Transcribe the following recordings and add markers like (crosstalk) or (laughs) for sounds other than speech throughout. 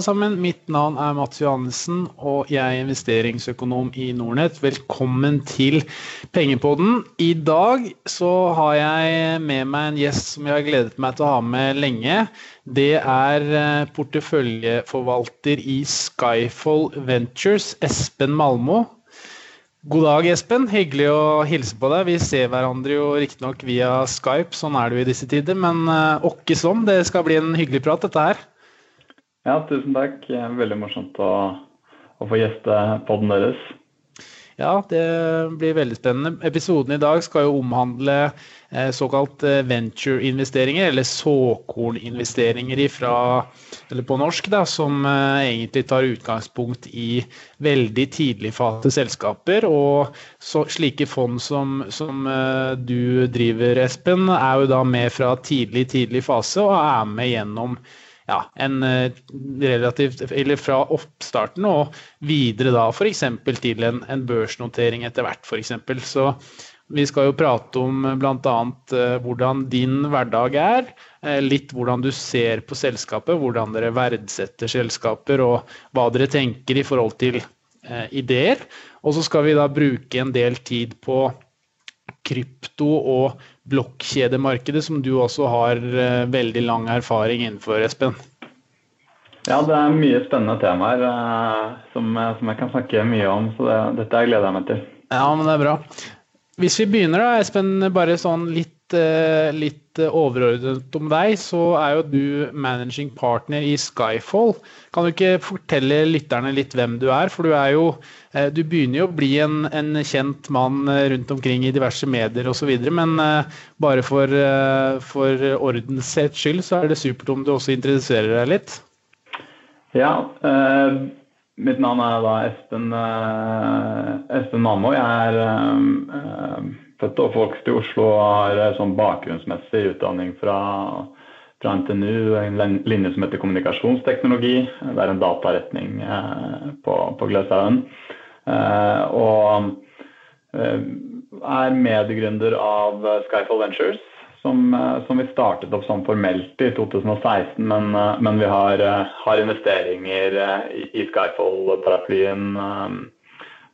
alle sammen. Mitt navn er Mats Johannessen, og jeg er investeringsøkonom i Nordnett. Velkommen til Pengepodden. I dag så har jeg med meg en gjest som jeg har gledet meg til å ha med lenge. Det er eh, porteføljeforvalter i Skyfall Ventures, Espen Malmo. God dag, Espen. Hyggelig å hilse på deg. Vi ser hverandre jo riktignok via Skype, sånn er det jo i disse tider. Men åkke uh, som, det skal bli en hyggelig prat, dette her. Ja, tusen takk. Veldig morsomt å, å få gjeste podden deres. Ja, det blir veldig spennende. Episoden i dag skal jo omhandle eh, såkalt eh, venture-investeringer, eller såkorninvesteringer ifra, eller på norsk, da, som eh, egentlig tar utgangspunkt i veldig tidligfase selskaper. Og så, slike fond som, som du driver, Espen, er jo da med fra tidlig, tidlig fase og er med gjennom ja, en eh, relativt Eller fra oppstarten og videre da f.eks. til en, en børsnotering etter hvert, f.eks. Så vi skal jo prate om bl.a. Uh, hvordan din hverdag er. Litt hvordan du ser på selskapet, hvordan dere verdsetter selskaper og hva dere tenker i forhold til ideer. Og så skal vi da bruke en del tid på krypto og blokkjedemarkedet, som du også har uh, veldig lang erfaring innenfor, Espen? Ja, det er mye spennende temaer uh, som, som, jeg kan snakke mye om. Så det, dette gleder jeg meg til. Ja, men det er bra. Hvis vi begynner da, Espen, bare sånn litt, litt overordnet om deg, så er jo du managing partner i Skyfall. Kan du ikke fortelle lytterne litt hvem du er? For du er jo Eh, du begynner jo å bli en, en kjent mann eh, rundt omkring i diverse medier osv., men eh, bare for, for ordens skyld så er det supert om du også interesserer deg litt. Ja, eh, mitt navn er da Espen, eh, Espen Mammo. Jeg er eh, født og oppvokst i Oslo og har sånn bakgrunnsmessig utdanning fra, fra NTNU, en linje som heter kommunikasjonsteknologi. Det er en dataretning på, på Gløshaugen. Eh, og eh, er medgründer av Skyfall Ventures. Som, eh, som, vi startet opp sånn formelt i 2016, men, men vi har, har, investeringer i Skyfall-paraplyen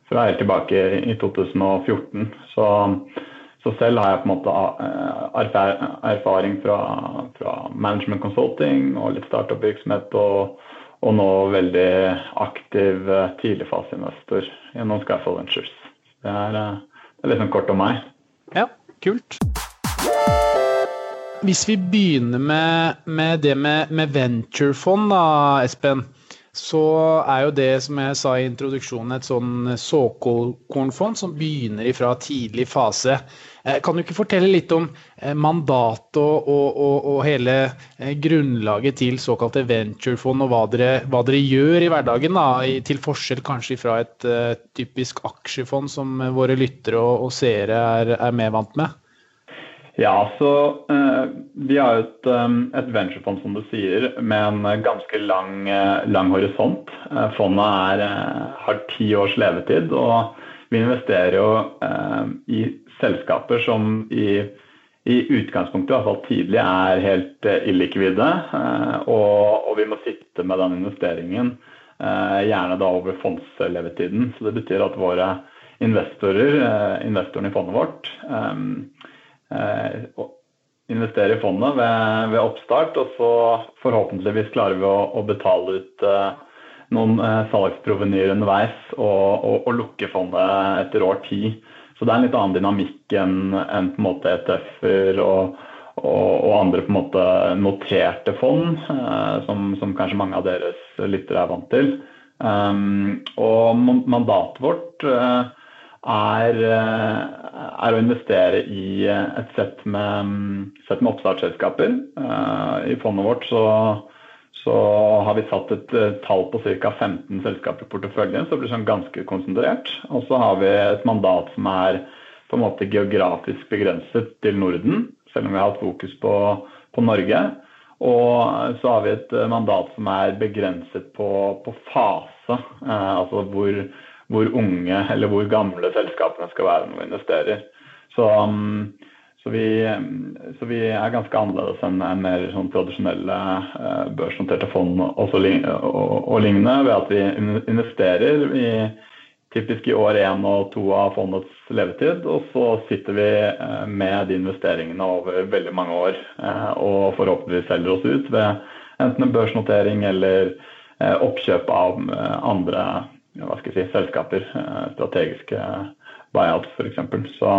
fra helt tilbake i 2014. Så, så, selv har jeg på en måte erfaring fra, fra management consulting og litt startup-virksomhet. og og nå veldig aktiv eh, tidligfaseinvestor gjennom Skyfall Ventures. Det er, eh, det er liksom kort om meg. Ja, kult. Hvis vi begynner med, med det med, med venturefond, da, Espen så er jo det, som jeg sa i introduksjonen, et sånn såkornfond som begynner fra tidlig fase. Eh, kan du ikke fortelle litt om eh, mandatet og, og, og, og, hele eh, grunnlaget til såkalte venturefond, og hva dere, hva dere gjør i hverdagen, da, til forskjell kanskje fra et typisk aksjefond som våre lyttere og, seere er, er mer vant med? Ja, så uh, Vi har jo et, um, et venturefond som du sier, med en ganske lang, lang horisont. Fondet er, har ti års levetid, og vi investerer jo i selskaper som i, i utgangspunktet, i hvert fall tidlig, er helt illikvide. Og, og, vi må sitte med den investeringen gjerne da over fondslevetiden. Så det betyr at våre investorer, investorene i fondet vårt, Eh, investere i fondet ved, ved, oppstart, og så forhåpentligvis klarer vi å, å betale ut eh, noen eh, salgsprovenyer underveis og, og, og, lukke fondet etter år ti. Så det er en litt annen dynamikk enn, enn på en måte ETF-er og, og, andre på en måte noterte fond, eh, som, som, kanskje mange av deres lyttere er vant til. Um, og mandatet vårt eh, er, eh, er, å investere i eh, et sett med, sett med oppstartsselskaper. Eh, I fondet vårt så, så, har vi satt et tall på ca. 15 selskaper i porteføljen, så det blir sånn ganske konsentrert. Og så har vi et mandat som er på en måte geografisk begrenset til Norden, selv om vi har hatt fokus på, på Norge. Og så har vi et mandat som er begrenset på, på fase, eh, altså hvor hvor unge eller hvor gamle selskapene skal være når vi investerer. Så, um, så vi, så vi, er ganske annerledes enn mer sånn tradisjonelle eh, børsnoterte fond og, og, og, lignende, ved at vi investerer i, typisk i år én og to av fondets levetid. Og så sitter vi eh, med de investeringene over veldig mange år eh, og forhåpentligvis selger oss ut ved enten en børsnotering eller oppkjøp av andre hva skal jeg si, selskaper. Strategiske buyouts f.eks. Så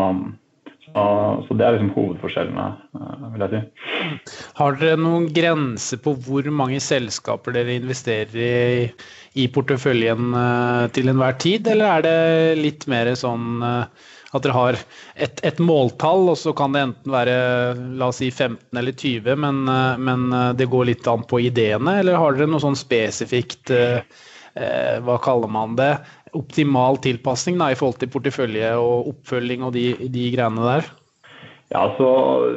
så, så, det er liksom hovedforskjellene, eh, vil jeg si. Har dere noen grense på hvor mange selskaper dere investerer i, i porteføljen eh, til enhver tid, eller er det litt mer sånn eh, at dere har et, et, måltall, og så kan det enten være la oss si 15 eller 20, men, men det går litt an på ideene, eller har dere noe sånn spesifikt hva kaller man det, optimal tilpasning da, i forhold til portefølje og oppfølging og de, de greiene der? Ja, så,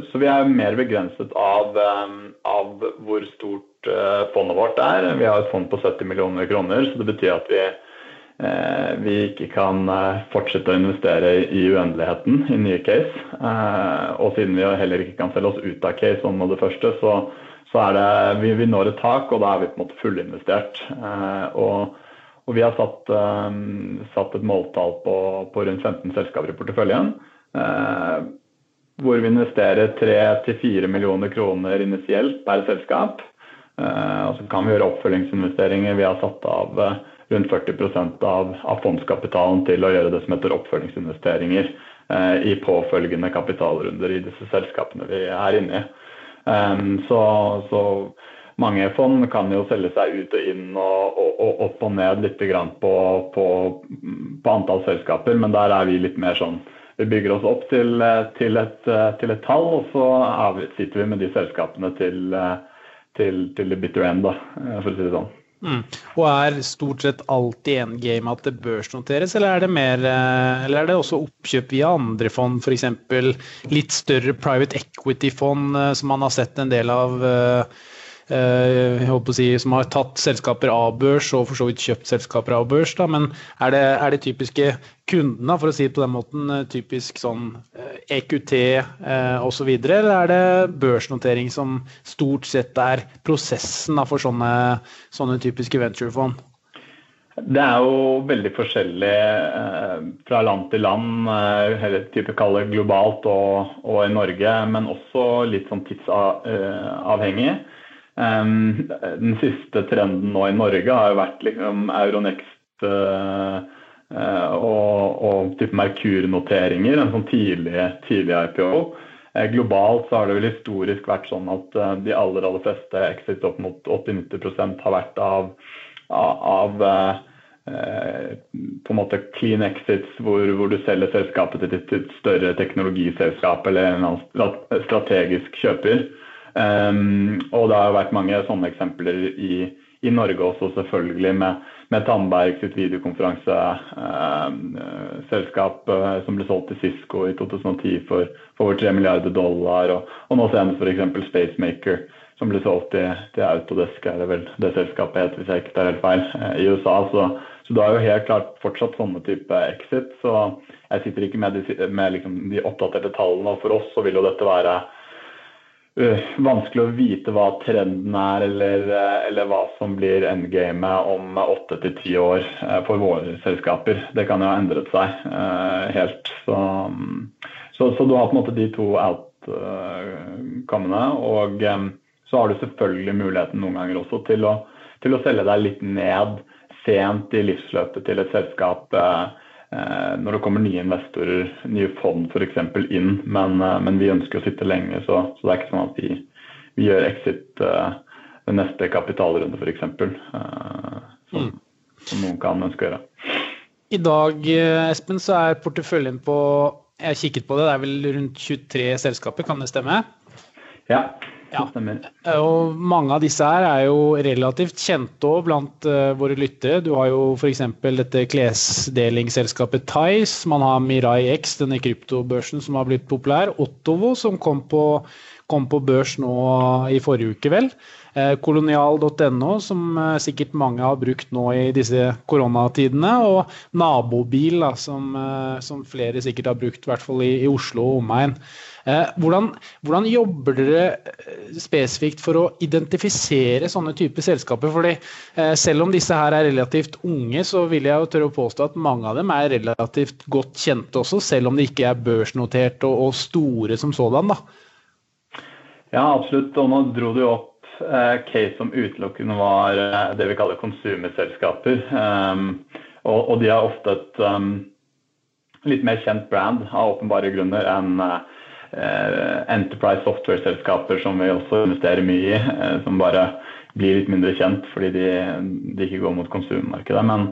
så, vi er mer begrenset av, um, av hvor stort uh, fondet vårt er. Vi har et fond på 70 millioner kroner, så det betyr at vi, uh, vi ikke kan fortsette å investere i uendeligheten i nye case. og siden vi heller ikke kan selge oss ut av case om det første, så, så er det, vi, vi når et tak, og da er vi på en måte fullinvestert. og og vi har satt, um, satt et måltall på, på, rundt 15 selskaper i porteføljen. Uh, hvor vi investerer 3-4 millioner kroner initielt per selskap. Og så kan vi gjøre oppfølgingsinvesteringer. Vi har satt av rundt 40% av, av fondskapitalen til å gjøre det som heter oppfølgingsinvesteringer i påfølgende kapitalrunder i disse selskapene vi er inne i. Um, så, så mange fond kan jo selge seg ut og inn og, og, og opp og ned litt på, på, på, antall selskaper, men der er vi litt mer sånn Vi bygger oss opp til, til, et, til et, tall, og så sitter vi med de selskapene til, til, til the bitter end, da, for å si det sånn. Mm. Og er stort sett alltid endgame at det børsnoteres, eller er det, mer, eller er det også oppkjøp via andre fond, f.eks. litt større private equity-fond eh, som man har sett en del av? Uh, Eh, jeg håper å si, som har tatt selskaper av børs og for så vidt kjøpt selskaper av børs. Da. Men er det, er det typiske kundene, for å si det på den måten, eh, typisk sånn EQT eh, så eh, osv., eller er det børsnotering som stort sett er prosessen da, for sånne, sånne typiske venturefond? Det er jo veldig forskjellig eh, fra land til land, eh, type kalle globalt og, og, i Norge, men også litt sånn tidsavhengig. Um, den siste trenden nå i Norge har jo vært liksom Euronext uh, uh, og, og type Merkur-noteringer, en sånn tidlig, tidlig IPO. Uh, globalt så har det vel historisk vært sånn at eh, de aller aller fleste exit opp mot 80-90 har vært av, av på en måte clean exits hvor, hvor du selger selskapet til et større teknologiselskap eller en strategisk kjøper. Um, og det har vært mange sånne eksempler i, i Norge også, selvfølgelig, med, med Tandberg sitt videokonferanseselskap uh, uh, som ble solgt til Cisco i 2010 for, for over 3 milliarder dollar. Og, og nå senest f.eks. Spacemaker, som ble solgt til, til Autodesk, er det vel det selskapet het, hvis jeg ikke tar helt feil, uh, i USA. Så, så du har jo helt klart fortsatt sånne type exit. Så jeg sitter ikke med de, med liksom de oppdaterte tallene. Og for oss så vil jo dette være vanskelig å vite hva trenden er, eller, uh, eller hva som blir endgamet om åtte til ti år uh, for våre selskaper. Det kan jo ha endret seg helt. Så, um, så, så, du har på en måte de to outcommene. Og så har du selvfølgelig muligheten noen ganger også til å, til å selge deg litt ned sent i livsløpet til et selskap. Eh, når det kommer nye investorer, nye fond f.eks. inn. Men, eh, men, vi ønsker å sitte lenge, så, så, det er ikke sånn at vi, vi gjør exit uh, ved neste kapitalrunde f.eks. Som, mm. som noen kan ønske å gjøre. I dag Espen, så er porteføljen på jeg har kikket på det, det er vel rundt 23 selskaper, kan det stemme? Ja. Ja. Og mange av disse her er jo relativt kjente òg blant uh, våre lyttere. Du har jo f.eks. dette klesdelingsselskapet Tice. Man har Mirai X, denne kryptobørsen som har blitt populær. Ottovo, som kom på kom på børs nå i forrige uke, vel. Eh, kolonial.no, som eh, sikkert mange har brukt nå i disse koronatidene. Og Nabobil, da, som, eh, som, flere sikkert har brukt, i hvert fall i, i Oslo og omegn. Hvordan, hvordan, jobber dere spesifikt for å identifisere sånne typer selskaper? Fordi Selv om disse her er relativt unge, så vil jeg jo tørre å påstå at mange av dem er relativt godt kjente også, selv om de ikke er børsnotert og, og store som sådan. da. Ja, absolutt. Og nå dro du opp Eh, case som utelukkende var eh, det vi kaller konsumerselskaper. Um, og, de har ofte et um, litt mer kjent brand av åpenbare grunner enn Enterprise software-selskaper som vi også investerer mye i, uh, som bare blir litt mindre kjent fordi de, de ikke går mot konsummarkedet. Men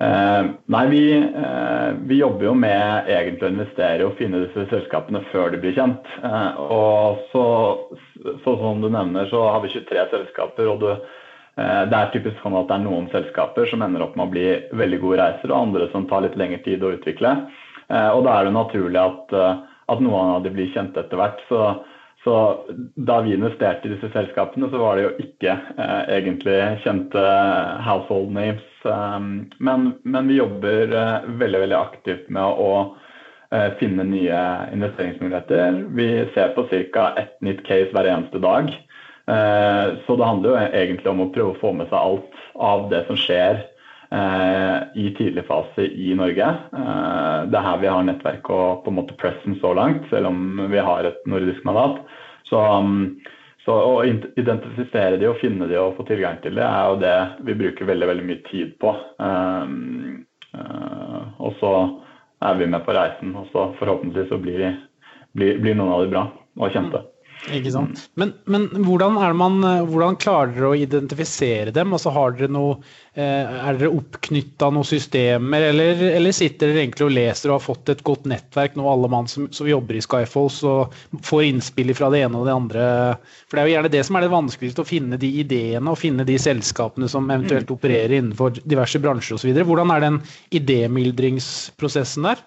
Eh, nei, vi, eh, vi, jobber jo med egentlig å investere og finne disse selskapene før de blir kjent. Eh, og så, så, som du nevner, så har vi 23 selskaper. og du, det er typisk sånn at det er noen selskaper som ender opp med å bli veldig gode reiser, og andre som tar litt lengre tid å utvikle. Og da er det naturlig at, at noen av de blir kjent etter hvert. Så så da vi investerte i disse selskapene, så var det jo ikke eh, egentlig kjente household names. Um, men, men, vi jobber eh, veldig, veldig aktivt med å eh, finne nye investeringsmuligheter. Vi ser på ca. ett nytt case hver eneste dag. Eh, så det handler jo egentlig om å prøve å få med seg alt av det som skjer eh, i tidlig fase i Norge. Eh, det er her vi har nettverk og på en måte pressen så langt, selv om vi har et nordisk mandat. Så, um, så, å identifisere de og finne de og få tilgang til det, er jo det vi bruker veldig veldig mye tid på. Uh, og så er vi med på reisen, og så forhåpentligvis så blir, blir, blir noen av de bra og kjente. Mm. Ikke sant? Men, men hvordan, man, hvordan, klarer dere å identifisere dem? Altså, har dere noe, eh, er dere oppknytta noen systemer, eller, eller, sitter dere egentlig og leser og har fått et godt nettverk nå, alle mann som, som jobber i Skyfalls og får innspill fra det ene og det andre? For det er jo gjerne det som er det vanskeligste, å finne de ideene og finne de selskapene som eventuelt opererer innenfor diverse bransjer osv. Hvordan er den idémyldringsprosessen der?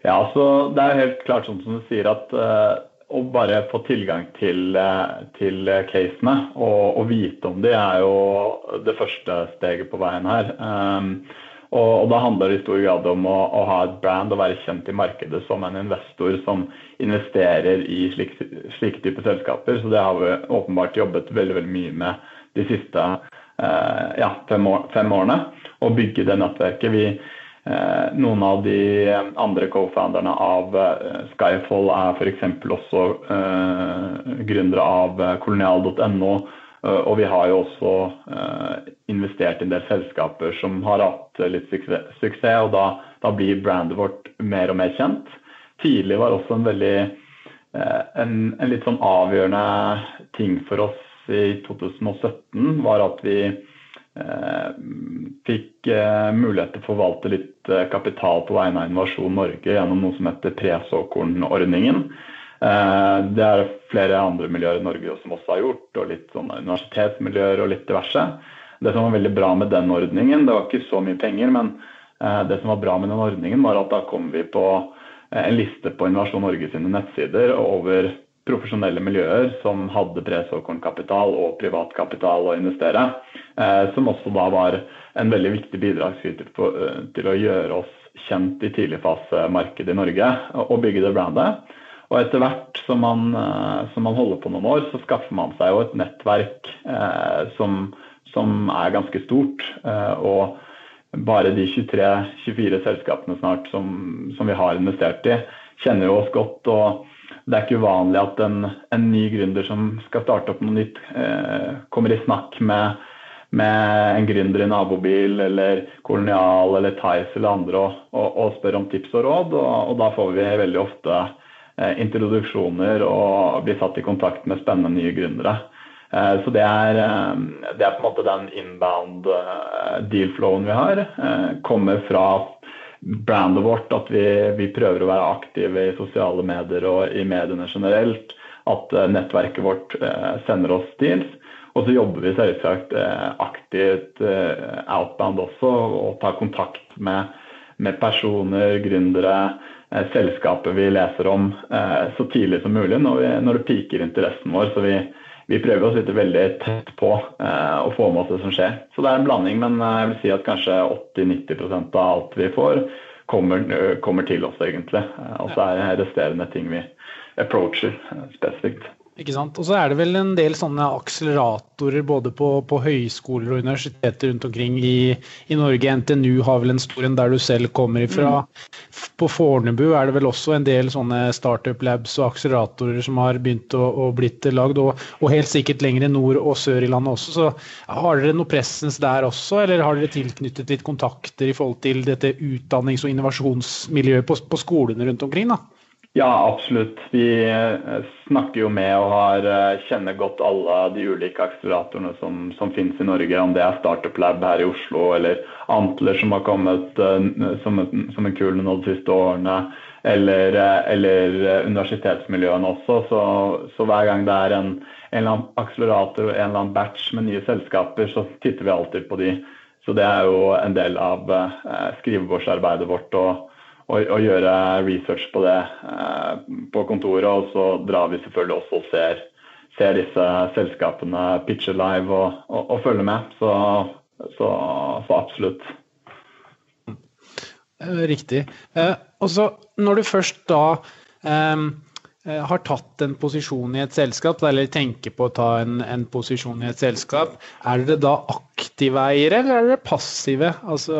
Ja, altså Det er helt klart sånn som du sier at uh å bare få tilgang til, eh, til casene og, og, vite om de er jo det første steget på veien her. Um, og, og, Da handler det i stor grad om å, å, ha et brand og være kjent i markedet som en investor som investerer i slike, slike typer selskaper. Så Det har vi åpenbart jobbet veldig, veldig mye med de siste uh, ja, fem, år, fem, årene. Å bygge det nettverket. Vi, noen av de andre co-founderne av eh, Skyfall er f.eks. også gründere av kolonial.no. og vi har jo også investert i en del selskaper som har hatt litt suksess, og da, da, blir brandet vårt mer og mer kjent. Tidlig var også en veldig en, en litt sånn avgjørende ting for oss i 2017 var at vi Eh, fikk eh, mulighet til å forvalte litt eh, kapital på vegne av Innovasjon Norge gjennom noe som heter presåkornordningen. Det er flere andre miljøer i Norge som også har gjort, og litt sånne universitetsmiljøer og litt diverse. Det som var veldig bra med den ordningen, det var ikke så mye penger, men det som var bra med den ordningen, var at da kom vi på en liste på Innovasjon Norge sine nettsider over profesjonelle miljøer som hadde presåkornkapital og privatkapital å investere. Eh, som også da var en veldig viktig bidragsyter eh, til å gjøre oss kjent i tidligfasemarkedet i Norge og bygge det brandet. Og etter hvert som man, eh, som man, holder på noen år, så skaffer man seg jo et nettverk som, som, er ganske stort. Og bare de 23-24 selskapene snart som, som, vi har investert i, kjenner jo oss godt. og det er ikke uvanlig at en, en, ny gründer som skal starte opp noe nytt, eh, kommer i snakk med, med, en gründer i nabobil eller Kolonial eller Tice eller andre og, og, og, spør om tips og råd. Og, og da får vi veldig ofte eh, introduksjoner og blir satt i kontakt med spennende nye gründere. Eh, så det er, eh, det er, på en måte den inbound eh, deal-flowen vi har. Eh, kommer fra brandet vårt, at vi, vi, prøver å være aktive i sosiale medier og i mediene generelt. At uh, nettverket vårt uh, sender oss deals. Og så jobber vi selvsagt uh, aktivt outbound også og tar kontakt med, med personer, gründere, selskapet vi leser om så tidlig som mulig når, vi, når det piker interessen vår. Så vi, vi prøver å sitte veldig tett på og få med oss det som skjer. Så det er en blanding, men jeg vil si at kanskje 80-90% av alt vi får, kommer, kommer til oss, egentlig. Og så er det resterende ting vi approacher spesifikt. Ikke sant? Og så er det vel en del sånne akseleratorer både på, på høyskoler og universiteter rundt omkring i, i, Norge. NTNU har vel en stor en der du selv kommer ifra. Mm. På Fornebu er det vel også en del sånne startup labs og akseleratorer som har begynt å, å blitt lagd, og, og, helt sikkert lenger nord og sør i landet også. Så har dere noe pressens der også, eller har dere tilknyttet litt kontakter i forhold til dette utdannings- og innovasjonsmiljøet på, på skolene rundt omkring? da? Ja, absolutt. Vi eh, snakker jo med og har, eh, kjenner godt alle de ulike akseleratorene som, som finnes i Norge. Om det er Startup Lab her i Oslo eller Antler som har kommet uh, som, som, en kul nå de siste årene. Eller, eller universitetsmiljøene også. Så, så, hver gang det er en, en eller annen akselerator og en eller annen batch med nye selskaper, så titter vi alltid på de. Så det er jo en del av skrivebordsarbeidet vårt. og og, og, gjøre research på det eh, på kontoret. Og så drar vi selvfølgelig også og ser, ser disse selskapene pitche live og, og, og følger med. Så, så, så, absolutt. Eh, riktig. Eh, og så når du først da Eh, har tatt en posisjon i et selskap, eller tenker på å ta en, en posisjon i et selskap, er dere da aktive eiere, eller er dere passive? Altså,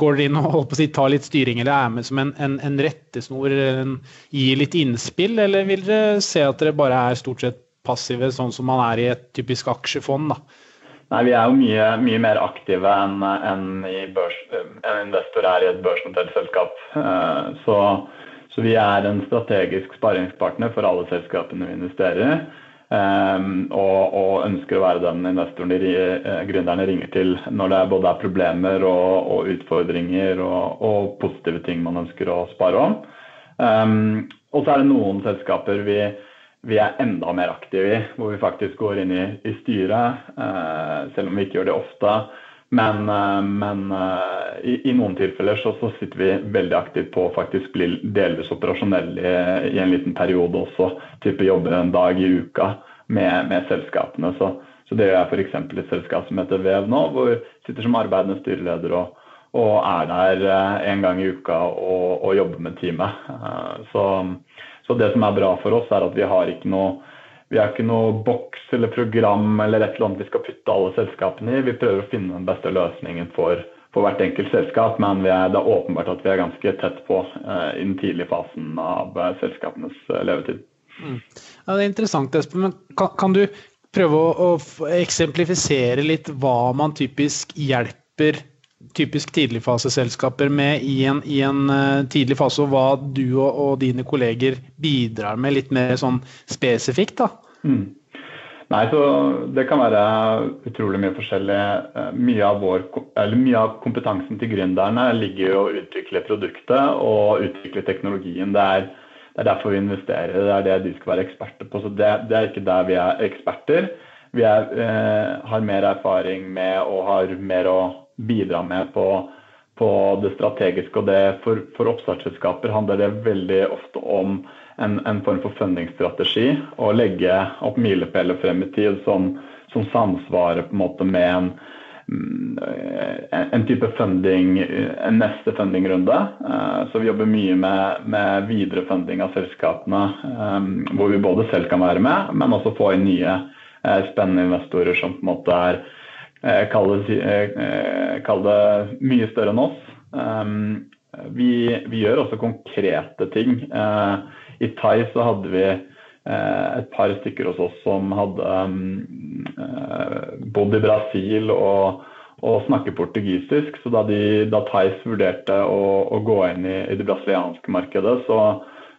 går dere inn og holdt på å si, tar litt styring, eller er med som en, en, en rettesnor, gir litt innspill, eller vil dere se at dere bare er stort sett passive, sånn som man er i et typisk aksjefond? da? Nei, Vi er jo mye, mye mer aktive enn en, en investor er i et børsnotert selskap. Eh, så så vi er en strategisk sparringspartner for alle selskapene vi investerer i. Um, og, og, ønsker å være den investoren de uh, gründerne ringer til når det både er problemer og, og utfordringer og, og, positive ting man ønsker å spare om. Um, og så er det noen selskaper vi, vi, er enda mer aktive i, hvor vi faktisk går inn i, i styret, uh, selv om vi ikke gjør det ofte. Men, eh, men eh, i, i, noen tilfeller så, så, sitter vi veldig aktivt på å faktisk bli delvis operasjonelle i, i, en liten periode også. Type jobber en dag i uka med, med selskapene. Så, så, det gjør jeg f.eks. i et selskap som heter Vev nå, hvor jeg sitter som arbeidende styreleder og, og er der eh, en gang i uka og, og jobber med teamet. Så, så det som er bra for oss, er at vi har ikke noe vi har ikke noe boks eller program eller et eller annet vi skal putte alle selskapene i. Vi prøver å finne den beste løsningen for, for hvert enkelt selskap, men er, det er åpenbart at vi er ganske tett på eh, i den tidlige fasen av uh, selskapenes uh, levetid. Mm. Ja, det er interessant, Espen. Men kan, kan du prøve å, å, eksemplifisere litt hva man typisk hjelper typisk tidligfaseselskaper med i en, i en uh, tidlig fase, og hva du og, og, dine kolleger bidrar med litt mer sånn spesifikt? da? Mm. Nei, så Det kan være utrolig mye forskjellig. Eh, mye av, vår, mye av kompetansen til gründerne ligger i å utvikle produktet og utvikle teknologien. Det er, det er, derfor vi investerer. Det er det de skal være eksperter på. Så Det, det er ikke der vi er eksperter. Vi er, eh, har mer erfaring med og har mer å bidra med på, på det strategiske. og det For, for oppstartsselskaper handler det veldig ofte om en, en form for fundingsstrategi. Og legge opp milepæler frem i tid som, som samsvarer på en måte med en, en type funding, en neste fundingrunde. Eh, så vi jobber mye med, med videre funding av selskapene, eh, hvor vi både selv kan være med, men også få inn nye eh, spennende investorer som på en måte er kall det, eh, kall det mye større enn oss. Um, vi, vi, gjør også konkrete ting. Eh, I Thai så hadde vi et par stykker hos oss som hadde bodd i Brasil og, og snakker portugisisk. Så da, de, da Thais vurderte å, å, gå inn i, i det brasilianske markedet, så,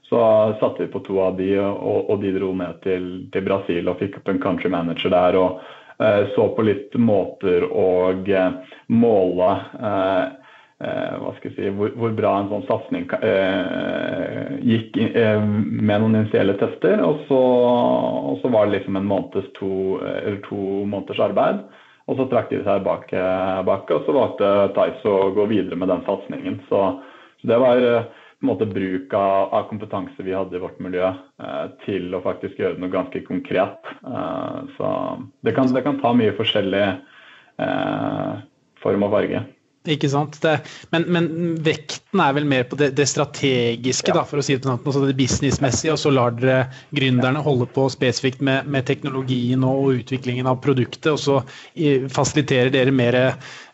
så satte vi på to av de, og, og de dro ned til, til, Brasil og fikk opp en country manager der. og Eh, så på litt måter å eh, måle eh, si, hvor, hvor bra en sånn satsing gikk med noen initielle tester. Og så, og så, var det liksom en måneds to, eller to måneders arbeid. Og så trakk de seg bak, bak og så valgte Tice å gå videre med den satsingen. Så, så, det var måte, bruk av, av, kompetanse vi hadde i vårt miljø, eh, til å faktisk gjøre noe ganske konkret. Eh, så det kan, det kan, ta mye forskjellig eh, form og farge. Ikke sant. Det, men, men, vekten er vel mer på det, det strategiske, ja. da, for å si det sånn, altså det businessmessige, og så lar dere gründerne holde på spesifikt med, med teknologien og utviklingen av produktet, og så fasiliterer dere mer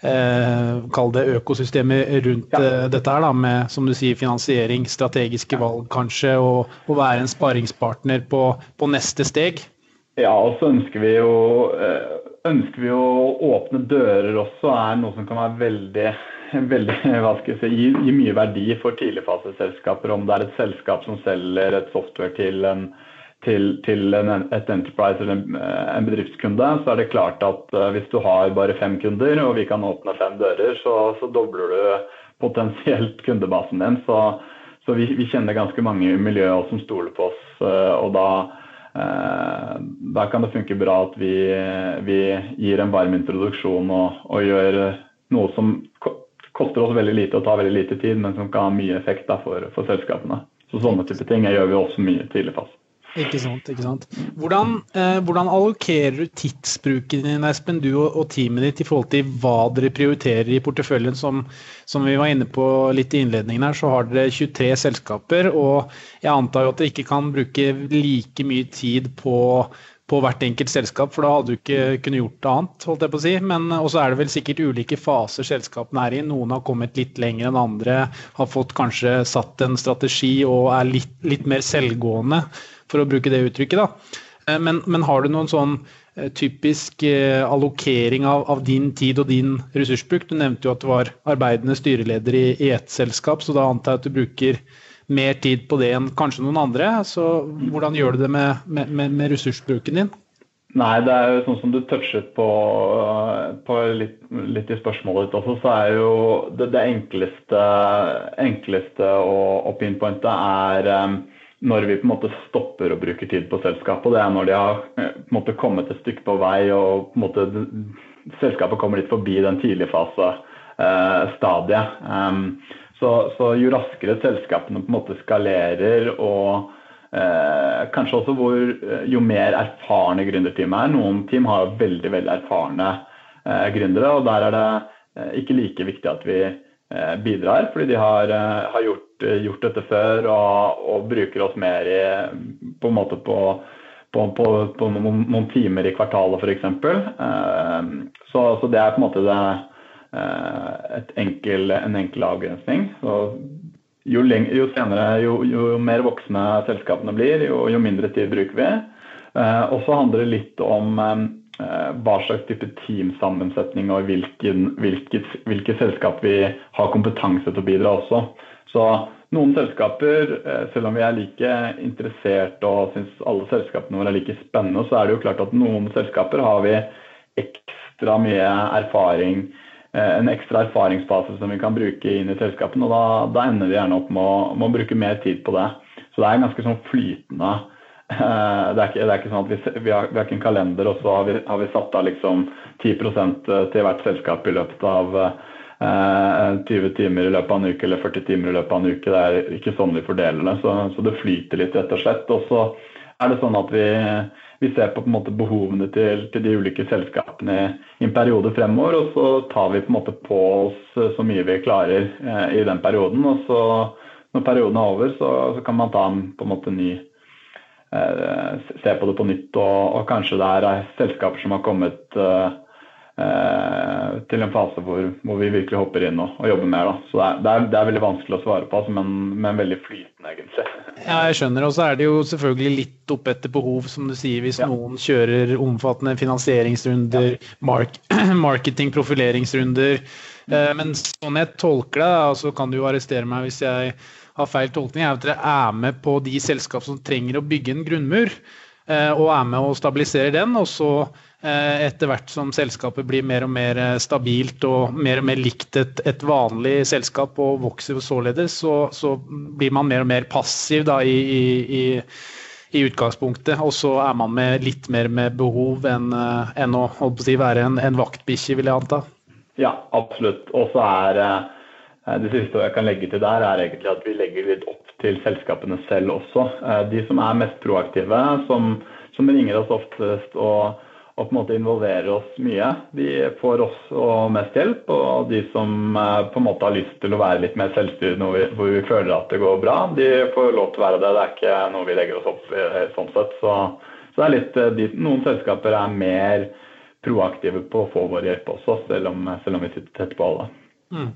eh, kall det økosystemet rundt ja. eh, dette her, da, med som du sier, finansiering, strategiske valg kanskje, og, og være en sparingspartner på, på, neste steg? Ja, og så ønsker vi jo eh, ønsker vi å åpne dører også, er noe som kan være veldig, veldig si, gi, gi mye verdi for tidligfaseselskaper. Om det er et selskap som selger et software til, en, til, til en, et enterprise eller en, en, bedriftskunde, så er det klart at uh, hvis du har bare fem kunder og vi kan åpne fem dører, så, så dobler du potensielt kundebasen din. Så, så vi, vi, kjenner ganske mange i miljøet som stoler på oss. Uh, og da Eh, da kan det funke bra at vi, vi gir en varm introduksjon og, og, gjør noe som koster oss veldig lite og tar veldig lite tid, men som kan ha mye effekt da, for, for, selskapene. Så Sånne type ting gjør vi også mye tidlig fast. Ikke sant. ikke sant. Hvordan, eh, hvordan allokerer du tidsbruken din Espen, du og, og, teamet ditt i forhold til hva dere prioriterer i porteføljen? Som, som, vi var inne på litt i innledningen her, så har dere 23 selskaper. Og jeg antar jo at dere ikke kan bruke like mye tid på, på hvert enkelt selskap, for da hadde du ikke kunnet gjort annet. holdt jeg på å si. Men også er det vel sikkert ulike faser selskapene er i. Noen har kommet litt lenger enn andre, har fått kanskje satt en strategi og er litt, litt mer selvgående for å bruke det uttrykket. da. Eh, men, men har du noen sånn eh, typisk eh, allokering av, av, din tid og din ressursbruk? Du nevnte jo at du var arbeidende styreleder i, i ett selskap, så da antar jeg at du bruker mer tid på det enn kanskje noen andre. Så hvordan gjør du det med, med, med ressursbruken din? Nei, det er jo sånn som du touchet på, på litt, litt, i spørsmålet ditt også, så er jo det, det enkleste, enkleste å, å pinpointe er når vi på en måte stopper å bruke tid på selskapet. Det er når de har eh, på en måte kommet et stykke på vei og på en måte selskapet kommer litt forbi den tidligfase-stadiet. Eh, um, så, så, jo raskere selskapene på en måte skalerer og eh, kanskje også hvor, eh, jo mer erfarne gründerteamet er. Noen team har veldig veldig erfarne eh, gründere, og der er det eh, ikke like viktig at vi bidrar, fordi de har, har gjort gjort dette før og, og bruker oss mer i, på en måte på, på, på, på noen, timer i kvartalet f.eks. Eh, så, så det er på en måte det, eh, enkel, en enkel avgrensning. Så jo, lenge, jo senere, jo, jo, mer voksne selskapene blir, jo, jo mindre tid bruker vi. Eh, og så handler det litt om eh, hva slags type teamsammensetning og hvilken, hvilket, hvilke selskap vi har kompetanse til å bidra også. Så noen selskaper, eh, selv om vi er like interessert og syns alle selskapene våre er like spennende, så er det jo klart at noen selskaper har vi ekstra mye erfaring, eh, en ekstra erfaringsfase som vi kan bruke inn i selskapene. Og da, da ender vi gjerne opp med å, med å, bruke mer tid på det. Så det er ganske sånn flytende. Eh, det er ikke, det er ikke sånn at vi, vi, har, vi, har, ikke en kalender, og så har vi, har vi satt av liksom 10% til hvert selskap i løpet av 20 eh, timer i løpet av en uke eller 40 timer i løpet av en uke. Det er ikke sånn vi fordeler det. Så, så det flyter litt, rett og slett. Og så er det sånn at vi, vi ser på, på måte, behovene til, til, de ulike selskapene i en periode fremover. Og så tar vi på en måte på oss så mye vi klarer eh, i den perioden. Og så når perioden er over, så, så kan man ta en på en måte ny eh, Se på det på nytt. Og, og kanskje det er selskaper som har kommet eh, Eh, til en fase hvor, hvor, vi virkelig hopper inn og, og jobber mer. Da. Så det er, det, er, det er, veldig vanskelig å svare på, altså, men, men veldig flytende, egentlig. (laughs) Ja, jeg skjønner. Og så er det jo selvfølgelig litt opp etter behov, som du sier. Hvis ja. noen kjører omfattende finansieringsrunder, ja. mark (clears throat) marketing, profileringsrunder. Eh, men sånn jeg tolker det, altså så kan du jo arrestere meg hvis jeg har feil tolkning, er at dere er med på de selskap som trenger å bygge en grunnmur. Eh, og er med å stabilisere den. og så Eh, etter hvert som selskapet blir mer og mer eh, stabilt og mer og mer likt et, et vanlig selskap og vokser således, så, så, blir man mer og mer passiv da, i, i, i, utgangspunktet. Og så er man med litt mer med behov enn, eh, enn å, å si, være en, en vaktbikkje, vil jeg anta. Ja, absolutt. Og så er det siste jeg kan legge til der, er egentlig at vi legger litt opp til selskapene selv også. De som er mest proaktive, som, som ringer oss oftest og og på en måte involverer oss mye. De får også mest hjelp. Og de som eh, på en måte har lyst til å være litt mer selvstyrende hvor vi føler at det går bra, de får lov til å være det. Det er ikke noe vi legger oss opp i sånn sett. Så, så det er litt, eh, noen selskaper er mer proaktive på å få vår hjelp også, selv om, selv om vi sitter tett på alle. Mm.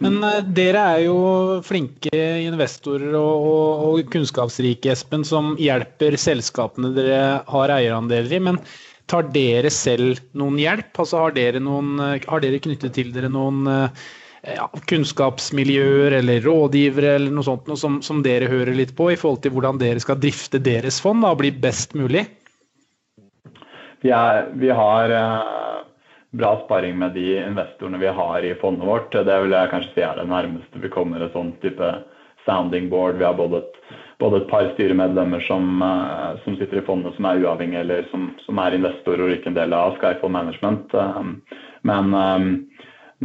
Men dere er jo flinke investorer og, og, og kunnskapsrike, Espen, som hjelper selskapene dere har eierandeler i. Men Tar dere selv noen hjelp? Altså har dere, noen, har dere knyttet til dere noen eh, ja, kunnskapsmiljøer eller rådgivere eller noe sånt noe som, som, dere hører litt på, i forhold til hvordan dere skal drifte deres fond da, og bli best mulig? Vi, er, vi har eh, bra sparing med de investorene vi har i fondet vårt. Det vil jeg kanskje si er det nærmeste vi kommer et sånn type sounding board. Vi har både et både et par styremedlemmer som, eh, som, sitter i fondet som er uavhengige, eller som, som, er investorer og ikke en del av Skyfall Management. Eh, men eh,